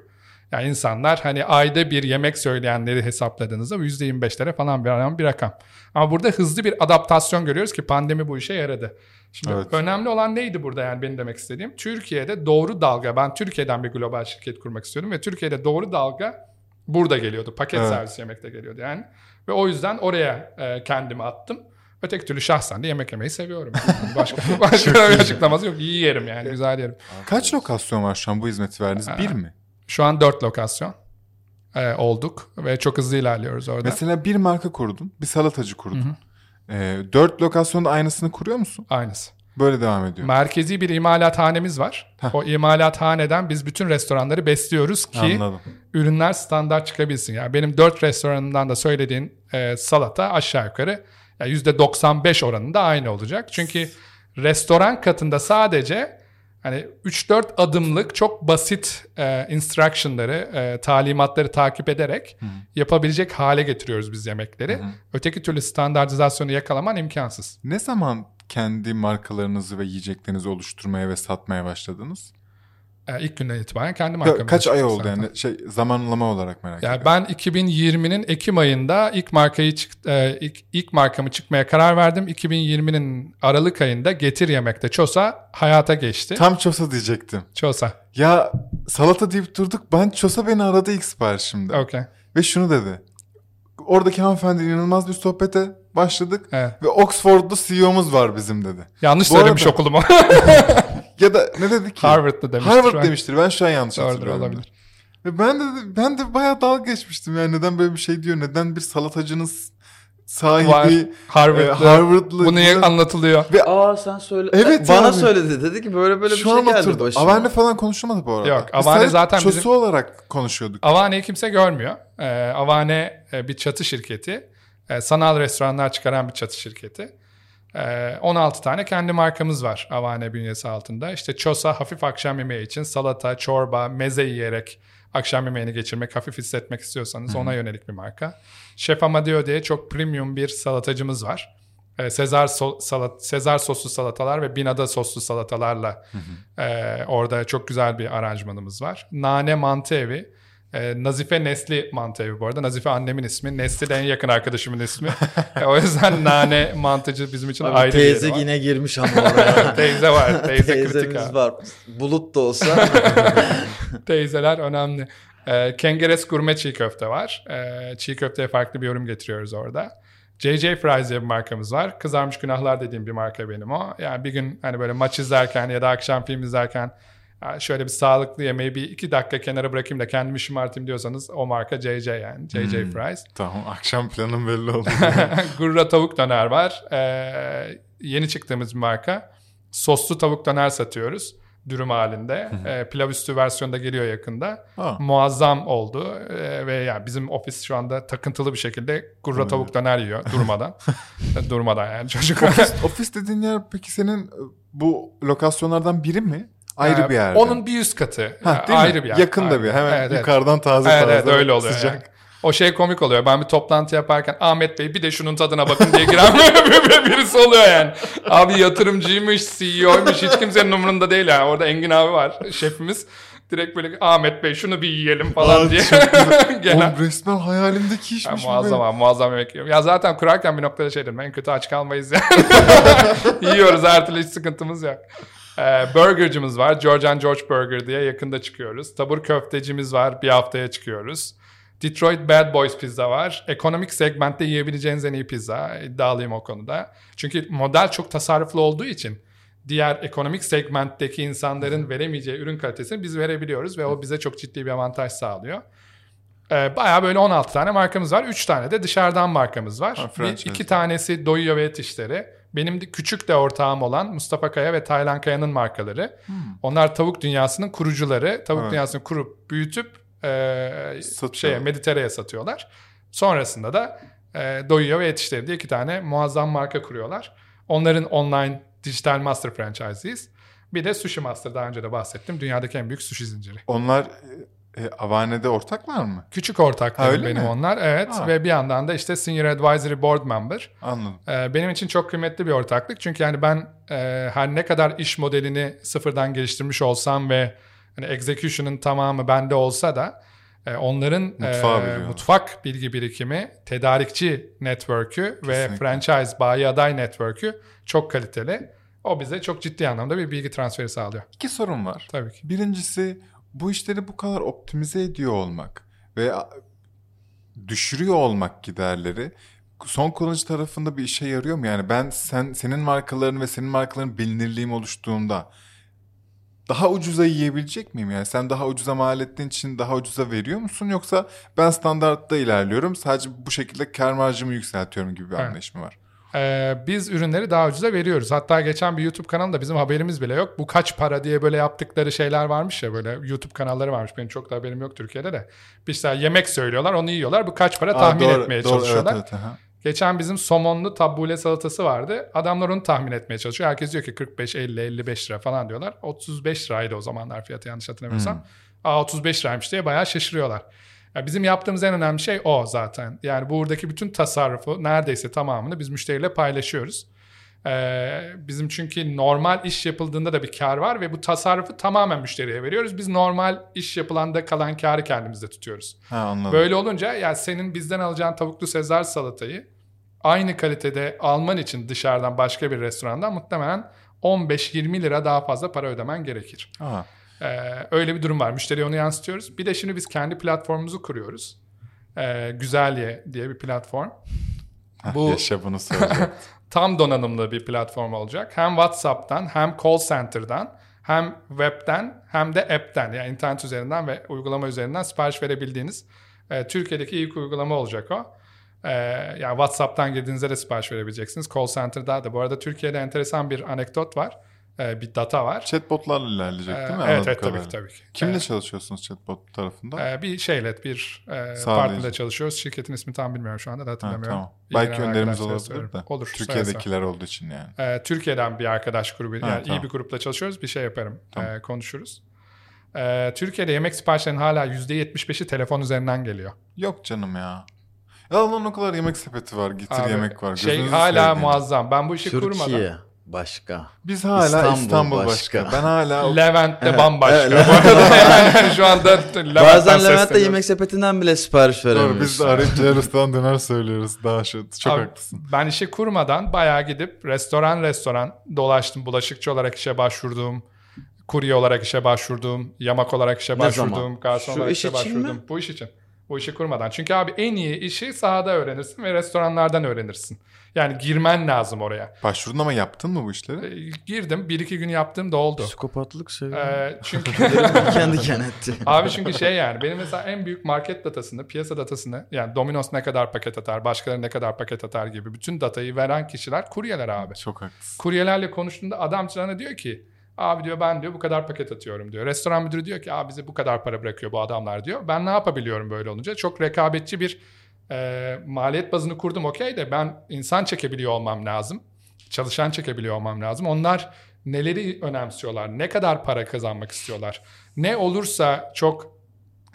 S3: Yani insanlar hani ayda bir yemek söyleyenleri hesapladığınızda bu %25'lere falan bir, bir rakam. Ama burada hızlı bir adaptasyon görüyoruz ki pandemi bu işe yaradı. Şimdi evet. önemli olan neydi burada yani benim demek istediğim? Türkiye'de doğru dalga, ben Türkiye'den bir global şirket kurmak istiyorum ve Türkiye'de doğru dalga burada geliyordu. Paket evet. servis yemekte geliyordu yani. Ve o yüzden oraya e, kendimi attım. Öteki türlü şahsen de yemek yemeyi seviyorum. Yani başka başka bir açıklaması yok. İyi yerim yani, güzel yerim.
S1: Kaç lokasyon var şu an bu hizmeti verdiniz? Bir mi?
S3: Şu an dört lokasyon e, olduk ve çok hızlı ilerliyoruz orada.
S1: Mesela bir marka kurdun, bir salatacı kurdun. Hı hı. E, dört lokasyonda aynısını kuruyor musun?
S3: Aynısı.
S1: Böyle devam ediyor.
S3: Merkezi bir imalathanemiz var. Heh. O imalathaneden biz bütün restoranları besliyoruz ki Anladım. ürünler standart çıkabilsin. Yani benim dört restoranından da söylediğin e, salata aşağı yukarı yani %95 oranında aynı olacak. Çünkü restoran katında sadece hani 3-4 adımlık çok basit e, instruction'ları, e, talimatları takip ederek Hı-hı. yapabilecek hale getiriyoruz biz yemekleri. Hı-hı. Öteki türlü standartizasyonu yakalaman imkansız.
S1: Ne zaman kendi markalarınızı ve yiyeceklerinizi oluşturmaya ve satmaya başladınız?
S3: Yani ilk günden itibaren kendi markamı
S1: Kaç ay oldu zaten. yani şey zamanlama olarak merak
S3: yani ediyorum. Ben 2020'nin Ekim ayında ilk markayı çık, e, ilk, ilk markamı çıkmaya karar verdim. 2020'nin Aralık ayında Getir Yemek'te Çosa hayata geçti.
S1: Tam Çosa diyecektim.
S3: Çosa.
S1: Ya salata deyip durduk. Ben Çosa beni aradı ilk siparişimde.
S3: Okay.
S1: Ve şunu dedi. Oradaki hanımefendi inanılmaz bir sohbete başladık.
S3: Evet.
S1: Ve Oxford'lu CEO'muz var bizim dedi.
S3: Yanlış Bu söylemiş arada... okulumu.
S1: ya da ne dedi ki?
S3: Harvard'da demiştir.
S1: Harvard demiştir. Ben şu an yanlış
S3: Doğrudur,
S1: hatırlıyorum.
S3: olabilir.
S1: Ve ben de ben de bayağı dalga geçmiştim. Yani neden böyle bir şey diyor? Neden bir salatacınız sahibi Var.
S3: Harvard'lı. E, Harvard'lı. Bu niye anlatılıyor?
S2: Ve aa sen söyle. Evet bana yani. söyledi. Dedi ki böyle böyle Şu bir şey geldi başıma.
S1: Avane falan konuşulmadı bu arada.
S3: Yok. Avane zaten
S1: bizim bizim olarak konuşuyorduk.
S3: Avane'yi kimse görmüyor. Ee, Avane e, bir çatı şirketi. E, sanal restoranlar çıkaran bir çatı şirketi. 16 ee, tane kendi markamız var Avane bünyesi altında. İşte Çosa hafif akşam yemeği için salata, çorba, meze yiyerek akşam yemeğini geçirmek, hafif hissetmek istiyorsanız ona yönelik bir marka. Chef Amadeo diye çok premium bir salatacımız var. Ee, Sezar, so, salat, Sezar soslu salatalar ve binada soslu salatalarla e, orada çok güzel bir aranjmanımız var. Nane Mantı Evi e, Nazife Nesli mantı evi bu arada. Nazife annemin ismi. Nesli de en yakın arkadaşımın ismi. e, o yüzden nane mantıcı bizim için Abi, ayrı
S2: bir Teyze yine girmiş ama oraya.
S3: teyze var. Teyze Teyzemiz kritik
S2: var. Bulut da olsa.
S3: Teyzeler önemli. E, Kengeres gurme çiğ köfte var. E, çiğ köfteye farklı bir yorum getiriyoruz orada. JJ Fries diye bir markamız var. Kızarmış Günahlar dediğim bir marka benim o. Yani bir gün hani böyle maç izlerken ya da akşam film izlerken şöyle bir sağlıklı yemeği bir iki dakika kenara bırakayım da kendimi şımartayım diyorsanız o marka JJ yani. JJ hmm, Fries.
S1: Tamam akşam planım belli oldu.
S3: Gurra tavuk döner var. Ee, yeni çıktığımız bir marka. Soslu tavuk döner satıyoruz. dürüm halinde. e, pilav üstü versiyonda geliyor yakında. Ha. Muazzam oldu e, ve yani bizim ofis şu anda takıntılı bir şekilde gurra tavuk döner yiyor durmadan. durmadan yani çocuk.
S1: Ofis, ofis dediğin yer peki senin e, bu lokasyonlardan biri mi? Ayrı ee, bir yerde.
S3: Onun bir üst katı. Ha, ayrı mi? bir yer.
S1: Yakında bir. Hemen evet, yukarıdan taze evet, taze. Evet
S3: öyle oluyor. Sıcak. Yani. O şey komik oluyor. Ben bir toplantı yaparken Ahmet Bey bir de şunun tadına bakın diye giren birisi oluyor yani. Abi yatırımcıymış, CEO'ymuş hiç kimsenin umurunda değil yani. Orada Engin abi var şefimiz. Direkt böyle Ahmet Bey şunu bir yiyelim falan Aa, diye.
S1: Genel... Oğlum resmen hayalimdeki işmiş.
S3: Ya, muazzam abi muazzam yemek yiyorum. Ya zaten kurarken bir noktada şey dedim en kötü aç kalmayız yani. Yiyoruz her türlü hiç sıkıntımız yok. Ee, burgercımız var. George and George Burger diye yakında çıkıyoruz. Tabur köftecimiz var. Bir haftaya çıkıyoruz. Detroit Bad Boys pizza var. Ekonomik segmentte yiyebileceğiniz en iyi pizza. İddialıyım o konuda. Çünkü model çok tasarruflu olduğu için diğer ekonomik segmentteki insanların veremeyeceği ürün kalitesini biz verebiliyoruz ve o bize çok ciddi bir avantaj sağlıyor. Ee, bayağı böyle 16 tane markamız var. 3 tane de dışarıdan markamız var. Ha, bir, iki tanesi Doyuyor ve Et İşleri. Benim de küçük de ortağım olan Mustafa Kaya ve Taylan Kaya'nın markaları. Hmm. Onlar tavuk dünyasının kurucuları. Tavuk evet. dünyasını kurup büyütüp e, şeye Mediterrane'ye satıyorlar. Sonrasında da e, Doyuyor ve Yetişleri diye iki tane muazzam marka kuruyorlar. Onların online dijital master franchise'iyiz. Bir de Sushi Master daha önce de bahsettim. Dünyadaki en büyük sushi zinciri.
S1: Onlar e, Avane'de ortaklar mı?
S3: Küçük ortaklar benim mi? onlar. Evet ha. ve bir yandan da işte Senior Advisory Board Member.
S1: Anladım.
S3: E, benim için çok kıymetli bir ortaklık. Çünkü yani ben e, her ne kadar iş modelini sıfırdan geliştirmiş olsam ve hani execution'ın tamamı bende olsa da e, onların e, mutfak bilgi birikimi, tedarikçi network'ü ve franchise bayi aday network'ü çok kaliteli. O bize çok ciddi anlamda bir bilgi transferi sağlıyor.
S1: İki sorun var.
S3: Tabii ki.
S1: Birincisi bu işleri bu kadar optimize ediyor olmak ve düşürüyor olmak giderleri son kullanıcı tarafında bir işe yarıyor mu? Yani ben sen senin markaların ve senin markaların bilinirliğim oluştuğunda daha ucuza yiyebilecek miyim? Yani sen daha ucuza mal ettiğin için daha ucuza veriyor musun? Yoksa ben standartta ilerliyorum sadece bu şekilde kar marjımı yükseltiyorum gibi bir evet. anlayış mı var?
S3: Ee, biz ürünleri daha ucuza veriyoruz. Hatta geçen bir YouTube kanalında bizim haberimiz bile yok. Bu kaç para diye böyle yaptıkları şeyler varmış ya böyle YouTube kanalları varmış. Benim çok da haberim yok Türkiye'de de. İşte yemek söylüyorlar onu yiyorlar. Bu kaç para Aa, tahmin doğru, etmeye doğru, çalışıyorlar. Evet, evet, Geçen bizim somonlu tabule salatası vardı. Adamlar onu tahmin etmeye çalışıyor. Herkes diyor ki 45, 50, 55 lira falan diyorlar. 35 liraydı o zamanlar fiyatı yanlış hatırlamıyorsam. Hmm. Aa 35 liraymış diye bayağı şaşırıyorlar. Yani bizim yaptığımız en önemli şey o zaten. Yani buradaki bütün tasarrufu neredeyse tamamını biz müşteriyle paylaşıyoruz. Ee, bizim çünkü normal iş yapıldığında da bir kar var ve bu tasarrufu tamamen müşteriye veriyoruz. Biz normal iş yapılanda kalan karı kendimizde tutuyoruz.
S1: Ha, anladım.
S3: Böyle olunca yani senin bizden alacağın tavuklu sezar salatayı aynı kalitede alman için dışarıdan başka bir restorandan muhtemelen 15-20 lira daha fazla para ödemen gerekir.
S1: Aha.
S3: Ee, öyle bir durum var. Müşteriye onu yansıtıyoruz. Bir de şimdi biz kendi platformumuzu kuruyoruz. Ee, Güzelye diye bir platform.
S1: Bu Yaşa bunu
S3: tam donanımlı bir platform olacak. Hem WhatsApp'tan hem call center'dan hem web'den hem de app'ten yani internet üzerinden ve uygulama üzerinden sipariş verebildiğiniz e, Türkiye'deki ilk uygulama olacak o. E, yani WhatsApp'tan girdiğinizde de sipariş verebileceksiniz. Call center'da da. Bu arada Türkiye'de enteresan bir anekdot var e, bir data var.
S1: Chatbotlarla ilerleyecek değil mi?
S3: Ee, evet, evet tabii ki, tabii ki.
S1: Kimle evet. çalışıyorsunuz chatbot tarafında?
S3: Ee, bir şeyle, bir e, partnerle çalışıyoruz. Şirketin ismi tam bilmiyorum şu anda da hatırlamıyorum. Ha,
S1: tamam. Belki önerimiz olabilir de. Olur. Türkiye'dekiler olduğu için yani.
S3: Ee, Türkiye'den bir arkadaş grubu, yani ha, tamam. iyi bir grupla çalışıyoruz. Bir şey yaparım, tamam. e, konuşuruz. Ee, Türkiye'de yemek siparişlerinin hala %75'i telefon üzerinden geliyor.
S1: Yok canım ya. Ya o kadar yemek sepeti var, getir Abi, yemek var.
S3: Şey hala muazzam. Ben bu işi
S2: Türkiye.
S3: kurmadan
S2: başka.
S1: Biz hala İstanbul, İstanbul başka. başka. Ben hala
S3: Levent'te evet. bambaşka. Evet. Bu arada yani şu anda
S2: Levent'ten Bazen Levent'te yemek sepetinden bile sipariş veremiyoruz.
S1: Doğru biz de arayıp Ceristan döner söylüyoruz. Daha şu çok Abi, haklısın.
S3: Ben işe kurmadan bayağı gidip restoran restoran dolaştım. Bulaşıkçı olarak işe başvurduğum, kurye olarak işe başvurduğum, yamak olarak işe başvurduğum, garson olarak işe başvurduğum. Mi? Bu iş için. Bu işi kurmadan. Çünkü abi en iyi işi sahada öğrenirsin ve restoranlardan öğrenirsin. Yani girmen lazım oraya.
S1: Başvurdun ama yaptın mı bu işleri?
S3: E, girdim. Bir iki gün yaptım da oldu.
S2: Psikopatlık şey.
S3: Ee, çünkü
S2: kendi kenetti.
S3: Abi çünkü şey yani benim mesela en büyük market datasını, piyasa datasını yani Domino's ne kadar paket atar, başkaları ne kadar paket atar gibi bütün datayı veren kişiler kuryeler abi.
S1: Çok haklısın.
S3: Kuryelerle konuştuğunda adam sana diyor ki Abi diyor ben diyor bu kadar paket atıyorum diyor. Restoran müdürü diyor ki abi bize bu kadar para bırakıyor bu adamlar diyor. Ben ne yapabiliyorum böyle olunca? Çok rekabetçi bir e, maliyet bazını kurdum okey de ben insan çekebiliyor olmam lazım. Çalışan çekebiliyor olmam lazım. Onlar neleri önemsiyorlar? Ne kadar para kazanmak istiyorlar? Ne olursa çok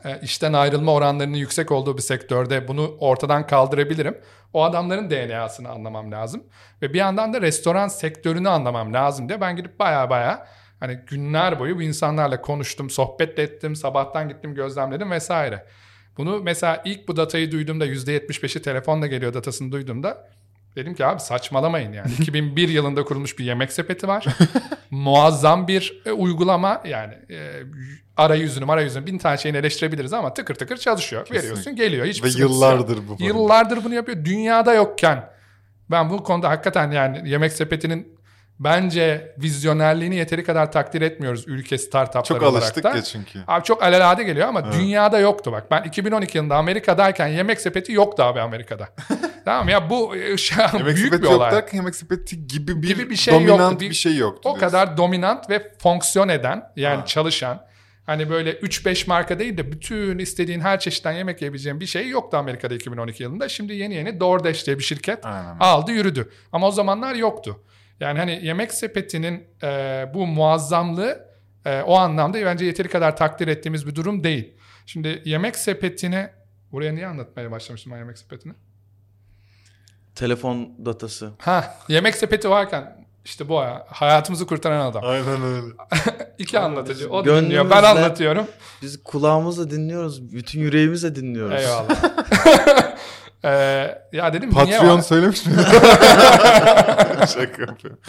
S3: e, işten ayrılma oranlarının yüksek olduğu bir sektörde bunu ortadan kaldırabilirim. O adamların DNA'sını anlamam lazım. Ve bir yandan da restoran sektörünü anlamam lazım diye ben gidip baya baya hani günler boyu bu insanlarla konuştum, sohbet ettim, sabahtan gittim gözlemledim vesaire. Bunu mesela ilk bu datayı duyduğumda %75'i telefonla geliyor datasını duyduğumda dedim ki abi saçmalamayın yani. 2001 yılında kurulmuş bir yemek sepeti var. Muazzam bir e, uygulama yani e, arayüzünü arayüzünü bin tane şeyini eleştirebiliriz ama tıkır tıkır çalışıyor.
S1: Kesinlikle.
S3: Veriyorsun geliyor. Hiçbir
S1: Ve yıllardır
S3: yok.
S1: bu.
S3: Yıllardır bunu yapıyor. Dünyada yokken ben bu konuda hakikaten yani yemek sepetinin bence vizyonerliğini yeteri kadar takdir etmiyoruz ülke startupları
S1: Çok
S3: olarak
S1: alıştık
S3: da.
S1: ya çünkü.
S3: Abi çok alelade geliyor ama
S1: Evet.
S3: dünyada yoktu bak. Ben 2012 yılında Amerika'dayken yemek sepeti yoktu abi Amerika'da. tamam ya bu şey,
S1: Yemek
S3: büyük
S1: sepeti
S3: bir olay.
S1: derken yemek sepeti gibi bir,
S3: Gibi bir şey
S1: dominant
S3: yoktu.
S1: bir,
S3: Bir-
S1: şey yoktu.
S3: O
S1: diyorsun.
S3: kadar dominant ve fonksiyon eden yani
S1: Ha.
S3: çalışan hani böyle 3-5 marka değil de bütün istediğin her çeşitten yemek yiyebileceğin bir şey yoktu Amerika'da 2012 yılında. Şimdi yeni yeni DoorDash diye bir şirket
S1: Aynen.
S3: aldı yürüdü. Ama o zamanlar yoktu. Yani hani yemek sepetinin e, bu muazzamlığı e, o anlamda bence yeteri kadar takdir ettiğimiz bir durum değil. Şimdi yemek sepetini buraya niye anlatmaya başlamıştım ben yemek sepetini?
S2: Telefon datası.
S3: Ha yemek sepeti varken işte bu ya, hayatımızı kurtaran adam.
S1: Aynen öyle.
S3: İki anlatıcı. O
S2: Gönlümüzle-
S3: dinliyor. Ben anlatıyorum.
S2: Biz kulağımızla dinliyoruz. Bütün yüreğimizle dinliyoruz.
S3: Eyvallah. Ee, ya dedim niye
S1: Patreon
S3: var?
S1: söylemiş miydi? Şaka yapıyorum.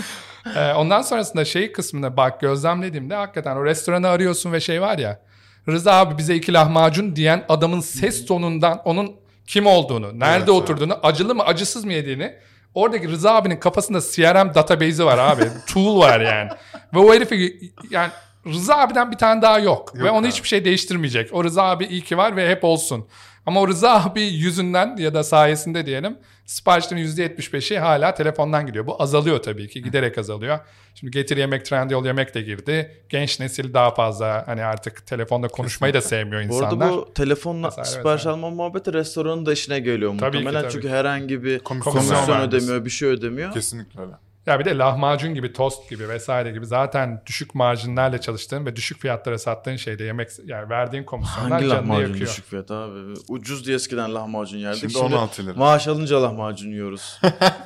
S3: Ee, ondan sonrasında şey kısmında bak gözlemlediğimde hakikaten o restoranı arıyorsun ve şey var ya. Rıza abi bize iki lahmacun diyen adamın ses tonundan onun kim olduğunu, nerede
S1: Evet,
S3: oturduğunu, acılı mı acısız mı yediğini Oradaki Rıza abinin kafasında CRM database'i var abi. Tool var yani. Ve o herifi yani Rıza abiden bir tane daha yok.
S1: Yok
S3: Ve onu
S1: abi.
S3: hiçbir şey değiştirmeyecek. O Rıza abi iyi ki var ve hep olsun. Ama o Rıza abi yüzünden ya da sayesinde diyelim siparişlerin %75'i hala telefondan gidiyor. Bu azalıyor tabii ki. Giderek azalıyor. Şimdi getir yemek, Trendyol yemek de girdi. Genç nesil daha fazla hani artık telefonda konuşmayı da sevmiyor
S2: Bu
S3: insanlar.
S2: arada bu telefonla
S3: Vesaire,
S2: sipariş
S3: vesaire.
S2: alma muhabbeti restoranın da işine geliyor
S3: Tabii ki,
S2: muhtemelen.
S3: tabii
S2: Çünkü
S3: ki.
S2: herhangi bir
S1: Komisyon
S2: komisyon ödemiyor, bir şey ödemiyor.
S1: Kesinlikle öyle.
S3: Ya bir de lahmacun gibi, tost gibi vesaire gibi zaten düşük marjinlerle çalıştığın ve düşük fiyatlara sattığın şeyde yemek yani verdiğin komisyonlar
S2: Hangi
S3: canını
S2: lahmacun
S3: yakıyor.
S2: düşük fiyat abi? Ucuz diye eskiden lahmacun yerdik.
S1: Şimdi
S2: Şimdi,
S1: 16 lira.
S2: maaş alınca lahmacun yiyoruz.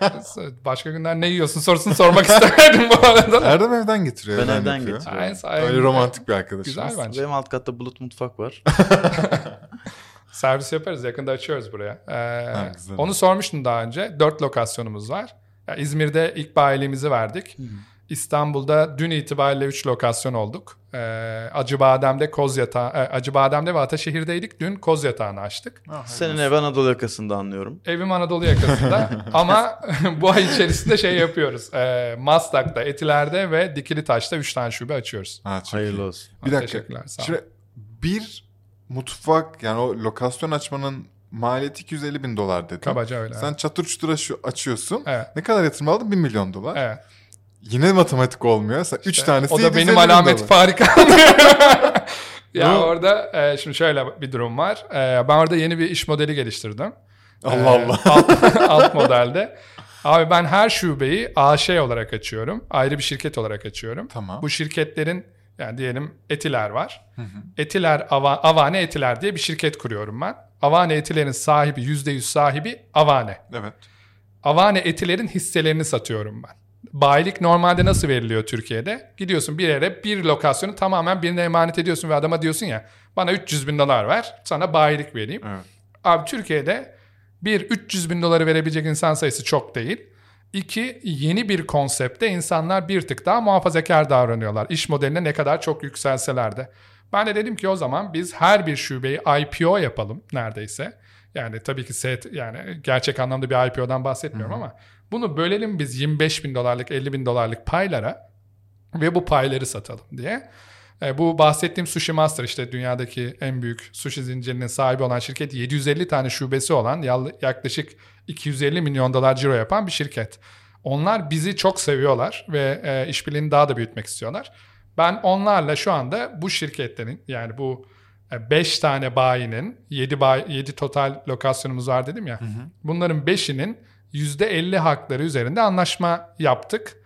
S3: Başka günler ne yiyorsun sorusunu sormak istemedim bu arada.
S1: Erdem evden getiriyor.
S2: Ben evden
S1: yapıyor.
S2: getiriyorum.
S3: Aynen, sayende.
S1: Öyle romantik bir arkadaşımız.
S3: Güzel bence.
S2: Benim alt katta bulut mutfak var.
S3: Servis yaparız yakında açıyoruz buraya. Ee,
S1: Ha,
S3: onu sormuştum daha önce. Dört lokasyonumuz var. Ya İzmir'de ilk bayiliğimizi verdik. İstanbul'da dün itibariyle 3 lokasyon olduk. Ee, Acıbadem'de, Kozyatağı, e, Acıbadem'de ve Ataşehir'deydik. Dün Kozyatağı'nı açtık.
S1: Ah,
S2: Senin ev Anadolu yakasında anlıyorum.
S3: Evim Anadolu yakasında ama bu ay içerisinde şey yapıyoruz. Ee, Maslak'ta, Etiler'de ve Dikili Taş'ta 3 tane şube açıyoruz.
S1: Ha,
S2: Hayırlı
S1: iyi.
S2: olsun.
S1: Bir dakika.
S3: Teşekkürler. Sağ olun.
S1: Şimdi bir mutfak yani o lokasyon açmanın maliyeti 250 bin dolar dedin.
S3: Kabaca öyle.
S1: Sen çatır çutur şu açıyorsun.
S3: Evet.
S1: Ne kadar yatırım aldın? 1 milyon dolar.
S3: Evet.
S1: Yine matematik olmuyor. Sen 3 tanesi
S3: O da
S1: 750
S3: benim alamet farika. ya
S1: Bu-
S3: orada e, şimdi şöyle bir durum var. E, ben orada yeni bir iş modeli geliştirdim.
S1: Allah
S3: E,
S1: Allah.
S3: Alt, alt modelde. Abi ben her şubeyi AŞ olarak açıyorum. Ayrı bir şirket olarak açıyorum.
S1: Tamam.
S3: Bu şirketlerin yani diyelim Etiler var. Etiler, Ava- Avane Etiler diye bir şirket kuruyorum ben. Avane Etiler'in sahibi, %100 sahibi Avane.
S1: Evet.
S3: Avane Etiler'in hisselerini satıyorum ben. Bayilik normalde nasıl veriliyor Türkiye'de? Gidiyorsun bir yere bir lokasyonu tamamen birine emanet ediyorsun ve adama diyorsun ya bana 300 bin dolar ver sana bayilik vereyim.
S1: Evet.
S3: Abi Türkiye'de bir 300 bin doları verebilecek insan sayısı çok değil. İki yeni bir konsepte insanlar bir tık daha muhafazakar davranıyorlar. İş modeline ne kadar çok yükselseler de. Ben de dedim ki o zaman biz her bir şubeyi IPO yapalım neredeyse. Yani tabii ki set yani gerçek anlamda bir IPO'dan bahsetmiyorum ama bunu bölelim biz 25 bin dolarlık 50 bin dolarlık paylara ve bu payları satalım diye. E, bu bahsettiğim Sushi Master işte dünyadaki en büyük sushi zincirinin sahibi olan şirket 750 tane şubesi olan yaklaşık 250 milyon dolar ciro yapan bir şirket. Onlar bizi çok seviyorlar ve e, işbirliğini daha da büyütmek istiyorlar. Ben onlarla şu anda bu şirketlerin yani bu 5 tane bayinin 7 bay, 7 total lokasyonumuz var dedim ya. Hı hı. Bunların 5'inin %50 hakları üzerinde anlaşma yaptık.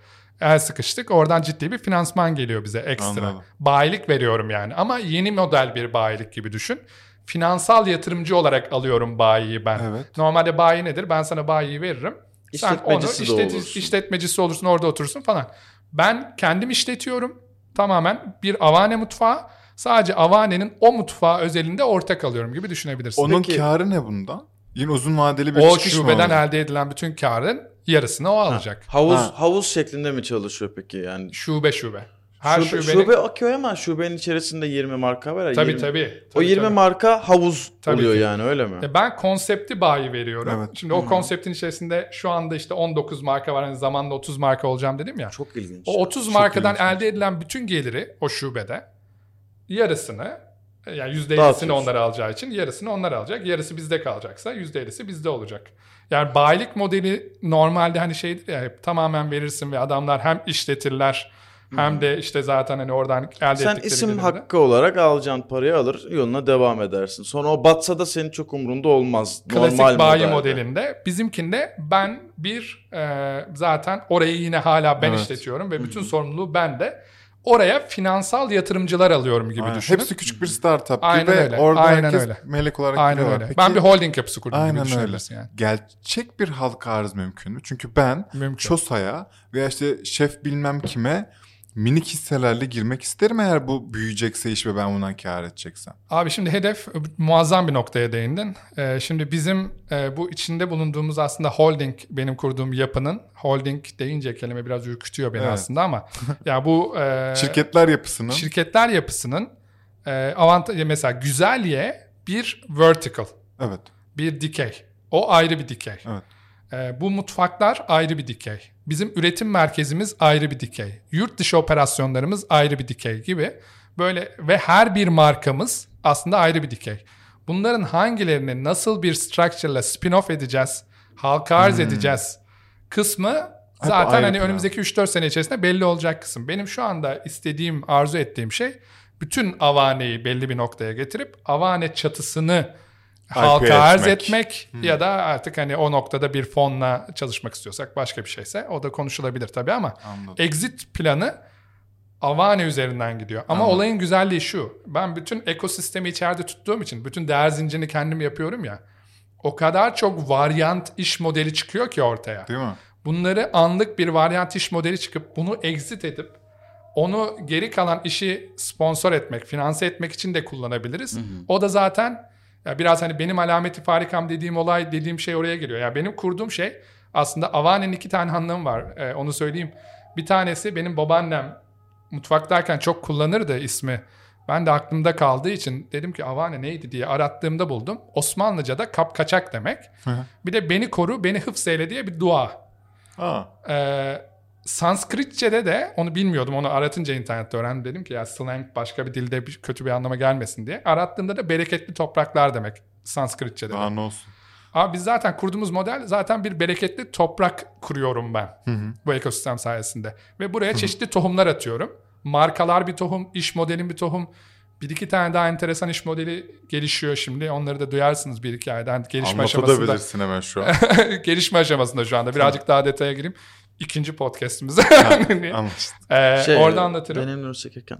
S3: El sıkıştık. Oradan ciddi bir finansman geliyor bize ekstra. Anladım. Bayilik veriyorum yani. Ama yeni model bir bayilik gibi düşün. Finansal yatırımcı olarak alıyorum bayiyi ben. Evet. Normalde bayi nedir? Ben sana bayiyi veririm. Sen onu işletici, işletmecisi olursun orada oturursun falan. Ben kendim işletiyorum. Tamamen bir avane mutfağı. Sadece avanenin o mutfağı özelinde ortak alıyorum gibi düşünebilirsin.
S1: Onun Peki, karı ne bundan? Yine uzun vadeli bir
S3: o çıkış mı O şubeden elde edilen bütün karın yarısını o alacak.
S2: Ha, havuz ha. havuz şeklinde mi çalışıyor peki yani?
S3: Şube şube.
S2: Her şube, şubenin... şube okey ama şubenin içerisinde 20 marka var ya.
S3: Tabii
S2: 20...
S3: tabii,
S2: tabii. O 20 tabii. marka havuz tabii oluyor ki. yani öyle mi?
S3: E, ben konsepti bayi veriyorum. Evet. Şimdi o konseptin içerisinde şu anda işte 19 marka var. Hani zamanla 30 marka olacağım dedim ya.
S2: Çok ilginç.
S3: O 30 Çok markadan ilginç. elde edilen bütün geliri o şubede yarısını yani %50'sini onlar alacağı için yarısını onlar alacak. Yarısı bizde kalacaksa %50'si bizde olacak. Yani bayilik modeli normalde hani şeydir ya hep tamamen verirsin ve adamlar hem işletirler hem de işte zaten hani oradan elde
S2: Sen isim gelirde. hakkı olarak alacağın parayı alır yoluna devam edersin. Sonra o batsa da senin çok umurunda olmaz.
S3: Klasik Normal bayi modelde. modelinde. Bizimkinde ben bir e, zaten orayı yine hala ben evet. işletiyorum ve bütün sorumluluğu bende oraya finansal yatırımcılar alıyorum gibi Aynen. düşünün.
S1: Hepsi küçük bir startup Aynen gibi. Öyle. Orada Aynen herkes öyle. melek olarak
S3: Aynen öyle. Peki, ben bir holding yapısı kurdum Aynen gibi öyle. yani.
S1: Gerçek bir halka arz mümkün mü? Çünkü ben mümkün. Çosa'ya veya işte şef bilmem kime minik hisselerle girmek isterim eğer bu büyüyecekse iş ve ben bundan kar edeceksem.
S3: Abi şimdi hedef muazzam bir noktaya değindin. Ee, şimdi bizim e, bu içinde bulunduğumuz aslında holding benim kurduğum yapının holding deyince kelime biraz ürkütüyor beni evet. aslında ama ya bu
S1: e, şirketler yapısının
S3: şirketler yapısının e, avantajı mesela güzelliğe bir vertical.
S1: Evet.
S3: Bir dikey. O ayrı bir dikey.
S1: Evet.
S3: E, bu mutfaklar ayrı bir dikey. Bizim üretim merkezimiz ayrı bir dikey. Yurt dışı operasyonlarımız ayrı bir dikey gibi. Böyle ve her bir markamız aslında ayrı bir dikey. Bunların hangilerini nasıl bir structure'la spin-off edeceğiz, halka arz hmm. edeceğiz kısmı zaten hani önümüzdeki 3-4 sene içerisinde belli olacak kısım. Benim şu anda istediğim, arzu ettiğim şey bütün Avane'yi belli bir noktaya getirip Avane çatısını halka arz etmek hmm. ya da artık hani o noktada bir fonla çalışmak istiyorsak başka bir şeyse o da konuşulabilir tabii ama Anladım. exit planı Avane üzerinden gidiyor. Ama Anladım. olayın güzelliği şu. Ben bütün ekosistemi içeride tuttuğum için bütün değer zincirini kendim yapıyorum ya. O kadar çok varyant iş modeli çıkıyor ki ortaya.
S1: Değil mi?
S3: Bunları anlık bir varyant iş modeli çıkıp bunu exit edip onu geri kalan işi sponsor etmek, finanse etmek için de kullanabiliriz. Hı hı. O da zaten ya biraz hani benim alameti farikam dediğim olay dediğim şey oraya geliyor. Ya yani benim kurduğum şey aslında Avane'nin iki tane hanım var. Ee, onu söyleyeyim. Bir tanesi benim babaannem mutfaktayken çok kullanırdı ismi. Ben de aklımda kaldığı için dedim ki Avane neydi diye arattığımda buldum. Osmanlıca'da kap kaçak demek. bir de beni koru, beni hıfzeyle diye bir dua.
S1: Aa.
S3: Ee, Sanskritçe'de de onu bilmiyordum. Onu aratınca internette öğrendim. Dedim ki ya slang başka bir dilde bir, kötü bir anlama gelmesin diye. Arattığımda da bereketli topraklar demek Sanskritçe'de.
S1: Daha ne olsun.
S3: Abi biz zaten kurduğumuz model zaten bir bereketli toprak kuruyorum ben.
S1: Hı hı.
S3: Bu ekosistem sayesinde. Ve buraya hı hı. çeşitli tohumlar atıyorum. Markalar bir tohum, iş modelin bir tohum. Bir iki tane daha enteresan iş modeli gelişiyor şimdi. Onları da duyarsınız bir iki aydan. Gelişme aşamasında.
S1: Anlatabilirsin hemen şu an.
S3: gelişme aşamasında şu anda. Birazcık daha detaya gireyim ikinci podcast'imize.
S1: Anlaştık.
S3: ee, şey, orada anlatırım.
S2: Deneyimleri çekerken.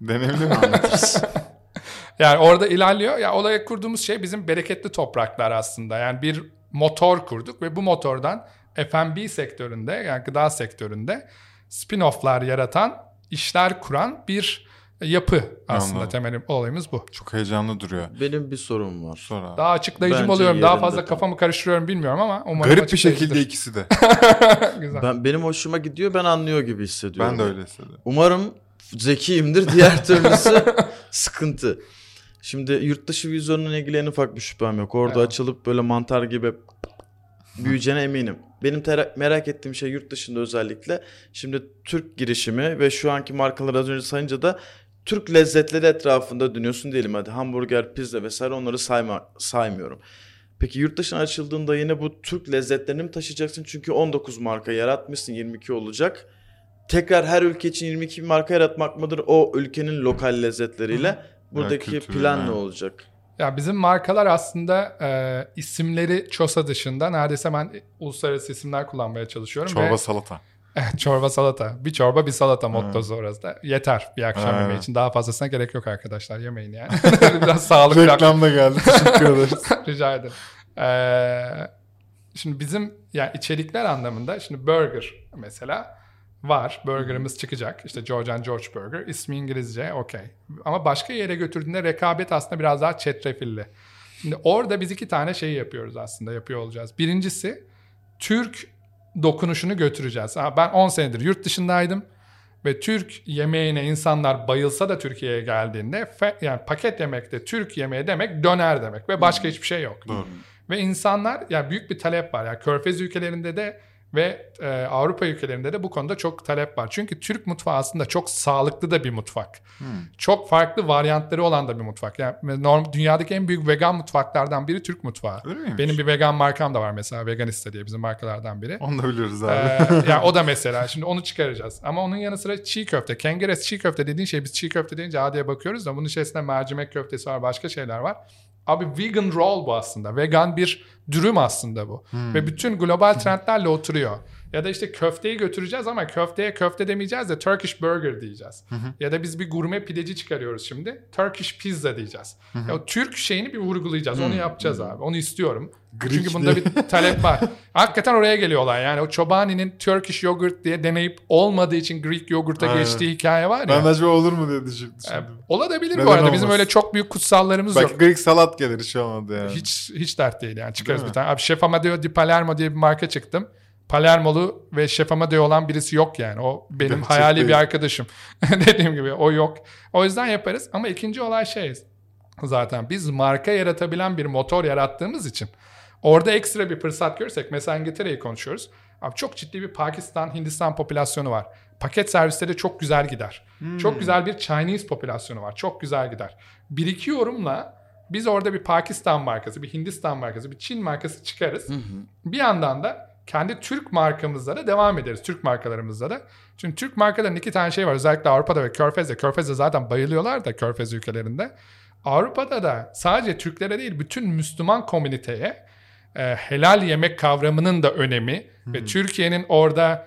S1: Deneyimli mi anlatırız?
S3: yani orada ilerliyor. Ya olaya kurduğumuz şey bizim bereketli topraklar aslında. Yani bir motor kurduk ve bu motordan F&B sektöründe yani gıda sektöründe spin-off'lar yaratan, işler kuran bir yapı aslında Anladım. temel olayımız bu.
S1: Çok heyecanlı duruyor.
S2: Benim bir sorum var.
S1: Sonra.
S3: Daha açıklayıcı mı oluyorum? Daha fazla tam. kafamı karıştırıyorum bilmiyorum ama
S1: umarım Garip bir şekilde ikisi de.
S2: Güzel. Ben, benim hoşuma gidiyor ben anlıyor gibi hissediyorum.
S1: Ben de öyle hissediyorum.
S2: Umarım zekiyimdir diğer türlüsü sıkıntı. Şimdi yurt dışı vizyonuna ilgili en ufak bir şüphem yok. Orada evet. açılıp böyle mantar gibi büyüyeceğine eminim. Benim merak ettiğim şey yurt dışında özellikle şimdi Türk girişimi ve şu anki markaları az önce sayınca da Türk lezzetleri etrafında dönüyorsun diyelim hadi hamburger, pizza vesaire onları sayma, saymıyorum. Peki yurt dışına açıldığında yine bu Türk lezzetlerini mi taşıyacaksın? Çünkü 19 marka yaratmışsın 22 olacak. tekrar her ülke için 22 bir marka yaratmak mıdır? O ülkenin lokal lezzetleriyle. Buradaki
S1: kültürü,
S2: plan
S1: yani.
S2: ne olacak?
S3: Ya bizim markalar aslında e, isimleri Çosa dışında neredeyse ben uluslararası isimler kullanmaya çalışıyorum.
S1: Çorba
S3: ve,
S1: salata.
S3: Çorba salata. Bir çorba bir salata mottosu orası da. Yeter bir akşam
S1: Evet.
S3: yemeği için. Daha fazlasına gerek yok arkadaşlar. Yemeyin yani. Biraz sağlıklı.
S1: Reklam da geldi. Teşekkür ederiz.
S3: Rica ederim. Ee, şimdi bizim yani içerikler anlamında şimdi burger mesela var. Burgerımız çıkacak. İşte George and George Burger. İsmi İngilizce okey. Ama başka yere götürdüğünde rekabet aslında biraz daha çetrefilli. Şimdi orada biz iki tane şey yapıyoruz aslında yapıyor olacağız. Birincisi Türk dokunuşunu götüreceğiz. Ben 10 senedir yurt dışındaydım ve Türk yemeğine insanlar bayılsa da Türkiye'ye geldiğinde fe- yani paket yemekte Türk yemeği demek döner demek ve başka hiçbir şey yok.
S1: Doğru.
S3: Ve insanlar yani büyük bir talep var. Yani Körfez ülkelerinde de ve e, Avrupa ülkelerinde de bu konuda çok talep var. Çünkü Türk mutfağı aslında çok sağlıklı da bir mutfak. Çok farklı varyantları olan da bir mutfak. Yani norm, dünyadaki en büyük vegan mutfaklardan biri Türk mutfağı.
S1: Öyle miymiş?
S3: Benim bir vegan markam da var mesela. Veganista diye bizim markalardan biri.
S1: Onu da biliyoruz abi.
S3: Ee, ya o da mesela şimdi onu çıkaracağız. Ama onun yanı sıra çiğ köfte. Kengeres çiğ köfte dediğin şey biz çiğ köfte deyince adiye bakıyoruz da bunun içerisinde mercimek köftesi var başka şeyler var. Abi vegan roll bu aslında. Vegan bir dürüm aslında bu. Ve bütün global trendlerle oturuyor. Ya da işte köfteyi götüreceğiz ama köfteye köfte demeyeceğiz de Turkish burger diyeceğiz. Ya da biz bir gurme pideci çıkarıyoruz şimdi. Turkish pizza diyeceğiz. Ya o Türk şeyini bir vurgulayacağız. Onu yapacağız abi. Onu istiyorum.
S1: Greek
S3: Çünkü bunda bir talep var. Hakikaten oraya geliyorlar. Yani o Chobani'nin Turkish yogurt diye deneyip olmadığı için Greek yogurta
S1: Aynen.
S3: geçtiği hikaye var ya.
S1: Ben acaba olur mu diye düşün-
S3: E,
S1: düşündüm.
S3: olabilir
S1: Neden
S3: bu arada. Bizim
S1: olmasın?
S3: öyle çok büyük kutsallarımız
S1: Belki
S3: yok.
S1: Greek salat gelir hiç olmadı yani.
S3: Hiç hiç dert değil yani. Çıkarız
S1: Değil
S3: bir tane. Abi Chef Amadeo di Palermo diye bir marka çıktım. Palermolu ve Chef Amadeo olan birisi yok yani. O benim
S1: Gerçek
S3: hayali
S1: değil.
S3: bir arkadaşım. Dediğim gibi o yok. O yüzden yaparız. Ama ikinci olay şey zaten biz marka yaratabilen bir motor yarattığımız için orada ekstra bir fırsat görürsek mesela İngiltere'yi konuşuyoruz. Abi çok ciddi bir Pakistan, Hindistan popülasyonu var. Paket servisleri çok güzel gider. Çok güzel bir Chinese popülasyonu var. Çok güzel gider. Bir iki yorumla biz orada bir Pakistan markası, bir Hindistan markası, bir Çin markası çıkarız. Bir yandan da kendi Türk markamızla da devam ederiz. Türk markalarımızla da. Çünkü Türk markaların iki tane şey var. Özellikle Avrupa'da ve Körfez'de. Körfez'de zaten bayılıyorlar da Körfez ülkelerinde. Avrupa'da da sadece Türklere değil bütün Müslüman komüniteye e, helal yemek kavramının da önemi ve Türkiye'nin orada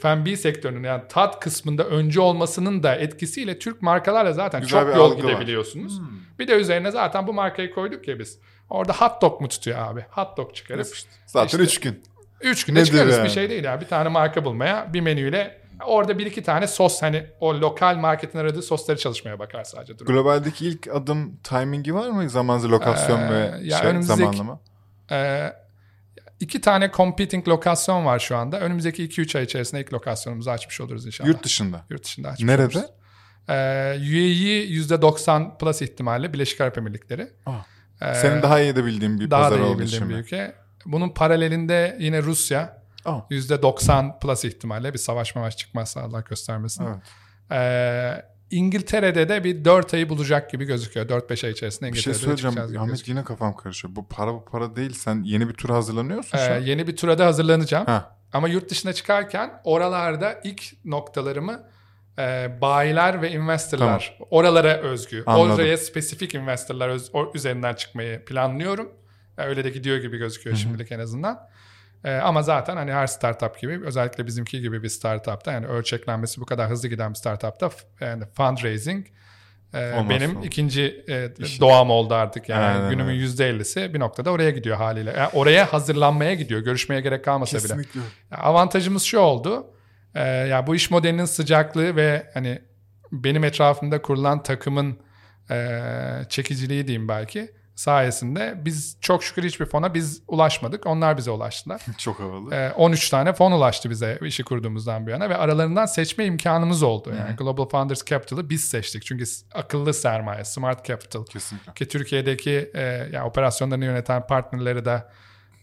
S3: F&B sektörünün yani tat kısmında öncü olmasının da etkisiyle Türk markalarla zaten
S1: Güzel
S3: çok yol
S1: var.
S3: gidebiliyorsunuz. Bir de üzerine zaten bu markayı koyduk ya biz. Orada hot dog mu tutuyor abi? Hot dog çıkarız.
S1: Yapıştı. Zaten
S3: İşte-
S1: 3 gün.
S3: Üç günde
S1: Nedir
S3: çıkarız
S1: yani?
S3: bir şey değil ya. Bir tane marka bulmaya bir menüyle orada bir iki tane sos hani o lokal marketin aradığı sosları çalışmaya bakar sadece durum.
S1: Globaldeki ilk adım timingi var mı? Zamanlı lokasyon
S3: Ee,
S1: ve
S3: ya
S1: şey,
S3: önümüzdeki-
S1: zamanlama.
S3: Ee, iki tane competing lokasyon var şu anda. Önümüzdeki 2-3 ay içerisinde ilk lokasyonumuzu açmış oluruz inşallah.
S1: Yurt dışında.
S3: Yurt dışında açmış
S1: Nerede?
S3: oluruz. Ee, UAE %90 plus ihtimalle Birleşik Arap Emirlikleri.
S1: Aa,
S3: Ee,
S1: Senin daha iyi de bildiğin bir
S3: daha
S1: pazar
S3: da iyi
S1: olduğu
S3: bildiğim
S1: için
S3: bir ülke. Bunun paralelinde yine Rusya.
S1: Aa,
S3: %90 plus ihtimalle bir savaş mavaş çıkmazsa Allah göstermesin.
S1: evet.
S3: Ee, İngiltere'de de bir 4 ayı bulacak gibi gözüküyor. 4-5 ay içerisinde
S1: Bir şey
S3: İngiltere'de
S1: söyleyeceğim. Ahmet
S3: gözüküyor.
S1: yine kafam karışıyor. Bu para bu para değil. Sen yeni bir tura hazırlanıyorsun şu
S3: Ee,
S1: an.
S3: yeni bir tura da hazırlanacağım.
S1: Ha.
S3: Ama yurt dışına çıkarken oralarda ilk noktalarımı e, bayiler ve investorlar oralara özgü.
S1: Anladım.
S3: Oraya spesifik investorlar öz- o- üzerinden çıkmayı planlıyorum. Öyle de gidiyor gibi gözüküyor şimdilik en azından. E, ama zaten hani her startup gibi özellikle bizimki gibi bir startupta yani ölçeklenmesi bu kadar hızlı giden bir startupta yani fundraising e, benim
S1: olmaz.
S3: ikinci e, doğam oldu artık yani
S1: Aynen
S3: günümün yüzde 50'si bir noktada oraya gidiyor haliyle. Yani oraya hazırlanmaya gidiyor. Görüşmeye gerek kalmasa bile.
S1: Kesinlikle.
S3: Ya Avantajımız şu oldu. Ee, ya bu iş modelinin sıcaklığı ve hani benim etrafımda kurulan takımın e, çekiciliği diyeyim belki sayesinde biz çok şükür hiçbir fona biz ulaşmadık. Onlar bize ulaştılar.
S1: Çok havalı.
S3: Ee, 13 tane fon ulaştı bize işi kurduğumuzdan bu yana ve aralarından seçme imkanımız oldu. Yani Global Founders Capital'ı biz seçtik. Çünkü akıllı sermaye, smart capital
S1: Kesinlikle.
S3: ki Türkiye'deki e, yani operasyonlarını yöneten partnerleri de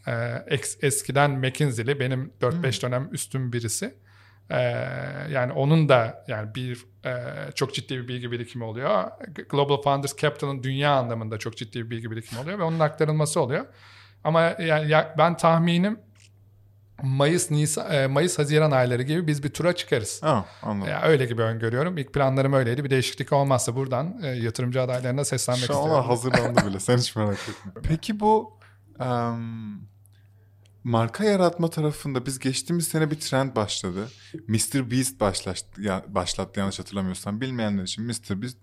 S3: e, ex- eskiden McKinsey'li benim 4-5 dönem üstüm birisi. E, yani onun da yani bir e, çok ciddi bir bilgi birikimi oluyor. Global Founders Capital'ın dünya anlamında çok ciddi bir bilgi birikimi oluyor ve onun aktarılması oluyor. Ama yani ya- ben tahminim Mayıs Nisan e, Mayıs Haziran ayları gibi biz bir tura çıkarız.
S1: Ha, anladım.
S3: Ya öyle gibi öngörüyorum. İlk planlarım öyleydi. Bir değişiklik olmazsa buradan e, yatırımcı adaylarına seslenmek
S1: Şu
S3: istiyorum.
S1: onlar hazırlandı bile. Sen hiç merak etme. Peki bu em, marka yaratma tarafında biz geçtiğimiz sene bir trend başladı. Mr. Beast başlattı, ya, başlattı yanlış hatırlamıyorsam. Bilmeyenler için Mr. Beast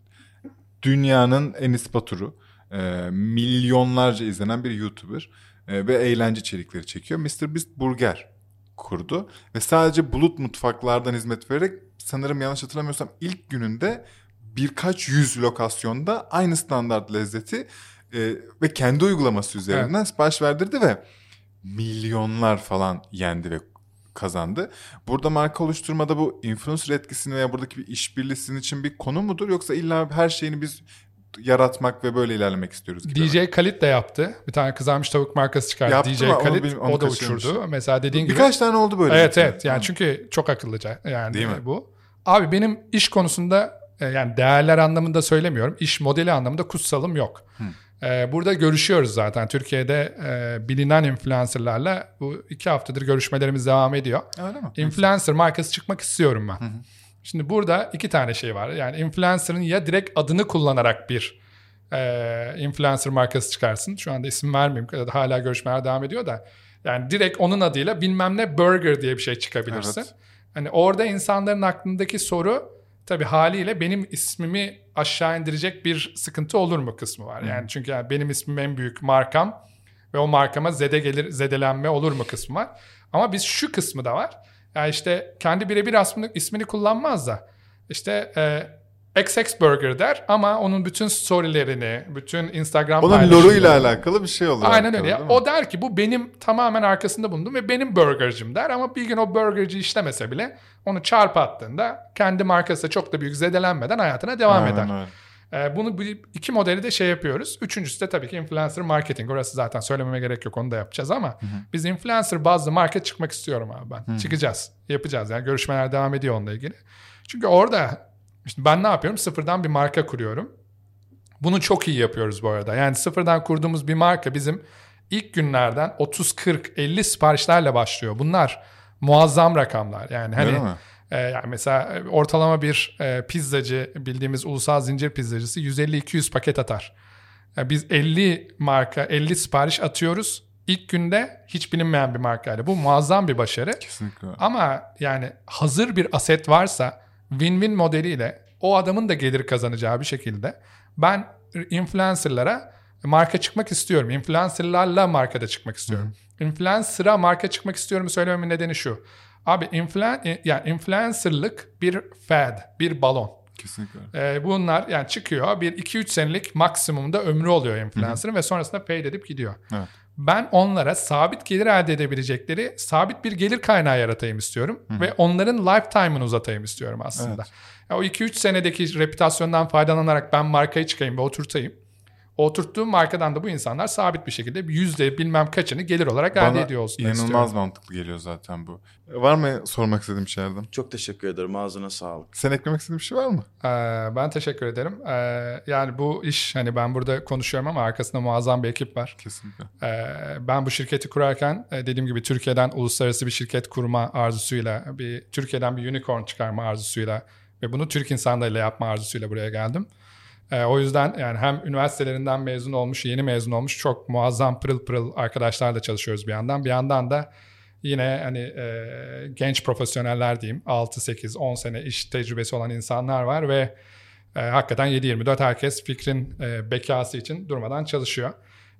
S1: dünyanın Enis Batur'u. E, milyonlarca izlenen bir YouTuber. E, ve eğlence içerikleri çekiyor. Mr. Beast burger kurdu. Ve sadece bulut mutfaklardan hizmet vererek sanırım yanlış hatırlamıyorsam ilk gününde birkaç yüz lokasyonda aynı standart lezzeti e, ve kendi uygulaması üzerinden sipariş verdirdi ve milyonlar falan yendi ve kazandı. Burada marka oluşturmada bu influencer etkisini veya buradaki bir işbirliği sizin için bir konu mudur yoksa illa her şeyini biz yaratmak ve böyle ilerlemek istiyoruz gibi. mi?
S3: DJ Khalid de yaptı. Bir tane kızarmış tavuk markası çıkardı.
S1: Yaptı
S3: DJ
S1: mı? Onu
S3: Khalid
S1: bil- onu
S3: o da
S1: kaçırmış.
S3: uçurdu. Mesela dediğin gibi.
S1: Birkaç tane oldu böyle.
S3: Evet evet. Yani çünkü çok akıllıca yani
S1: Değil mi?
S3: bu. Abi benim iş konusunda e, yani değerler anlamında söylemiyorum. İş modeli anlamında kutsalım yok. E, Burada görüşüyoruz zaten. Türkiye'de e, bilinen influencerlarla bu iki haftadır görüşmelerimiz devam ediyor.
S1: Öyle mi?
S3: Influencer markası çıkmak istiyorum ben. Şimdi burada iki tane şey var. Yani influencer'ın ya direkt adını kullanarak bir e, influencer markası çıkarsın. Şu anda isim vermeyeyim. Hala görüşmeler devam ediyor da. Yani direkt onun adıyla bilmem ne burger diye bir şey çıkabilirsin.
S1: Evet.
S3: Hani orada insanların aklındaki soru tabii haliyle benim ismimi aşağı indirecek bir sıkıntı olur mu kısmı var. Yani çünkü yani benim ismim en büyük markam ve o markama zede gelir zedelenme olur mu kısmı var. Ama biz şu kısmı da var. Yani işte kendi birebir ismini, ismini kullanmaz da işte e, XX Burger der ama onun bütün storylerini, bütün Instagram
S1: Onun loruyla alakalı bir şey olur.
S3: Aynen öyle. ya. O der ki bu benim tamamen arkasında bulundum ve benim burgercim der ama bir gün o burgerci işlemese bile onu çarpı attığında kendi markası çok da büyük zedelenmeden hayatına devam
S1: Aynen
S3: eder.
S1: öyle.
S3: Ee, bunu bu iki modeli de şey yapıyoruz. Üçüncüsü de tabii ki influencer marketing. Orası zaten söylememe gerek yok onu da yapacağız ama biz influencer bazlı market çıkmak istiyorum abi ben. Çıkacağız. Yapacağız yani görüşmeler devam ediyor onunla ilgili. Çünkü orada işte ben ne yapıyorum? Sıfırdan bir marka kuruyorum. Bunu çok iyi yapıyoruz bu arada. Yani sıfırdan kurduğumuz bir marka bizim ilk günlerden 30 40 50 siparişlerle başlıyor. Bunlar muazzam rakamlar. Yani hani
S1: mi?
S3: e, yani mesela e, ortalama bir e, pizzacı bildiğimiz ulusal zincir pizzacısı 150-200 paket atar. Yani biz 50 marka 50 sipariş atıyoruz. İlk günde hiç bilinmeyen bir markayla. Bu muazzam bir başarı.
S1: Kesinlikle.
S3: Ama yani hazır bir aset varsa win-win modeliyle o adamın da gelir kazanacağı bir şekilde ben influencerlara marka çıkmak istiyorum. Influencerlarla markada çıkmak istiyorum. Influencer'a marka çıkmak istiyorum söylememin nedeni şu. Abi influen yani influencerlık bir fad, bir balon.
S1: Kesinlikle.
S3: Ee, bunlar yani çıkıyor bir 2-3 senelik maksimumda ömrü oluyor influencer'ın ve sonrasında paid edip gidiyor.
S1: Evet.
S3: Ben onlara sabit gelir elde edebilecekleri sabit bir gelir kaynağı yaratayım istiyorum ve onların lifetime'ını uzatayım istiyorum aslında. Ya o 2-3 senedeki reputasyondan faydalanarak ben markayı çıkayım ve oturtayım. Oturttuğum markadan da bu insanlar sabit bir şekilde yüzde bilmem kaçını gelir olarak elde
S1: Bana
S3: ediyor olsun
S1: inanılmaz
S3: istiyorum.
S1: mantıklı geliyor zaten bu. Var mı sormak istediğim bir şey Erdem?
S2: Çok teşekkür ederim. Ağzına sağlık.
S1: Sen eklemek istediğin bir şey var mı?
S3: Ee, ben teşekkür ederim. Ee, yani bu iş hani ben burada konuşuyorum ama arkasında muazzam bir ekip var.
S1: Kesinlikle.
S3: Ee, ben bu şirketi kurarken e, dediğim gibi Türkiye'den uluslararası bir şirket kurma arzusuyla, bir Türkiye'den bir unicorn çıkarma arzusuyla ve bunu Türk insanlarıyla yapma arzusuyla buraya geldim. Ee, o yüzden yani hem üniversitelerinden mezun olmuş, yeni mezun olmuş çok muazzam pırıl pırıl arkadaşlarla çalışıyoruz bir yandan. Bir yandan da yine hani e, genç profesyoneller diyeyim 6, 8, 10 sene iş tecrübesi olan insanlar var ve e, hakikaten 7-24 herkes fikrin e, bekası için durmadan çalışıyor.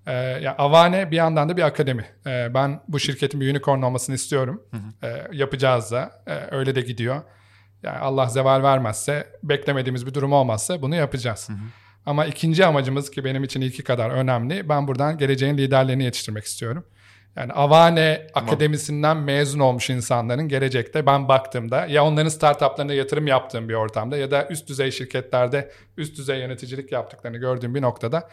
S3: E, ya Avane bir yandan da bir akademi. E, ben bu şirketin bir unicorn olmasını istiyorum. E, yapacağız da. E, öyle de gidiyor. Yani Allah zeval vermezse, beklemediğimiz bir durum olmazsa bunu yapacağız. Ama ikinci amacımız ki benim için ilki kadar önemli. Ben buradan geleceğin liderlerini yetiştirmek istiyorum. Yani Avane Akademisi'nden mezun olmuş insanların gelecekte ben baktığımda ya onların startuplarına yatırım yaptığım bir ortamda ya da üst düzey şirketlerde üst düzey yöneticilik yaptıklarını gördüğüm bir noktada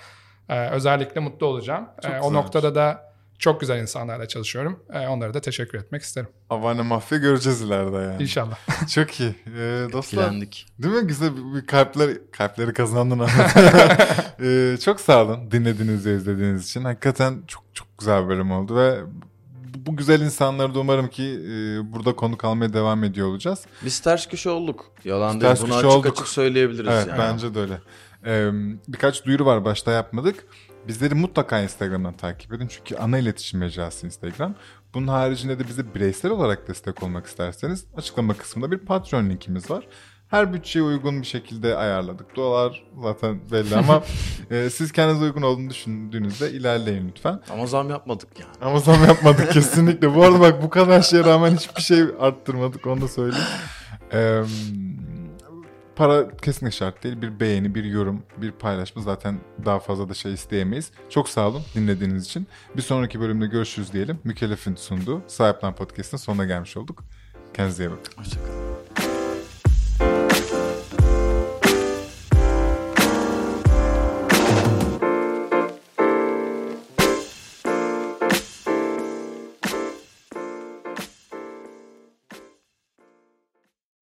S3: e, özellikle mutlu olacağım.
S1: Çok
S3: E, o noktada da çok güzel insanlarla çalışıyorum. E, onlara da teşekkür etmek isterim.
S1: Avane mafya göreceğiz ileride yani.
S3: İnşallah.
S1: Çok iyi. Ee, dostlar.
S2: Etkilendik.
S1: Değil mi? Güzel bir bir kalpler, kalpleri kazandın ee, çok sağ olun dinlediğiniz ve izlediğiniz için. Hakikaten çok çok güzel bir bölüm oldu ve bu, güzel insanları da umarım ki e, burada konu kalmaya devam ediyor olacağız.
S2: Biz ters köşe olduk. Yalan değil.
S1: ters
S2: Bunu
S1: köşe
S2: açık
S1: olduk.
S2: açık söyleyebiliriz
S1: Evet
S2: yani.
S1: bence de öyle. Ee, birkaç duyuru var başta yapmadık. Bizleri mutlaka Instagram'dan takip edin. Çünkü ana iletişim mecrası Instagram. Bunun haricinde de bize bireysel olarak destek olmak isterseniz açıklama kısmında bir Patreon linkimiz var. Her bütçeye uygun bir şekilde ayarladık. Dolar zaten belli ama e, siz kendinize uygun olduğunu düşündüğünüzde ilerleyin lütfen.
S2: Ama zam yapmadık yani.
S1: Ama zam yapmadık kesinlikle. Bu arada bak bu kadar şeye rağmen hiçbir şey arttırmadık onu da söyleyeyim. Ee, para kesinlikle şart değil. Bir beğeni, bir yorum, bir paylaşma zaten daha fazla da şey isteyemeyiz. Çok sağ olun dinlediğiniz için. Bir sonraki bölümde görüşürüz diyelim. Mükellef'in sunduğu Sahiplen Podcast'ın sonuna gelmiş olduk. Kendinize iyi bakın.
S2: Hoşçakalın.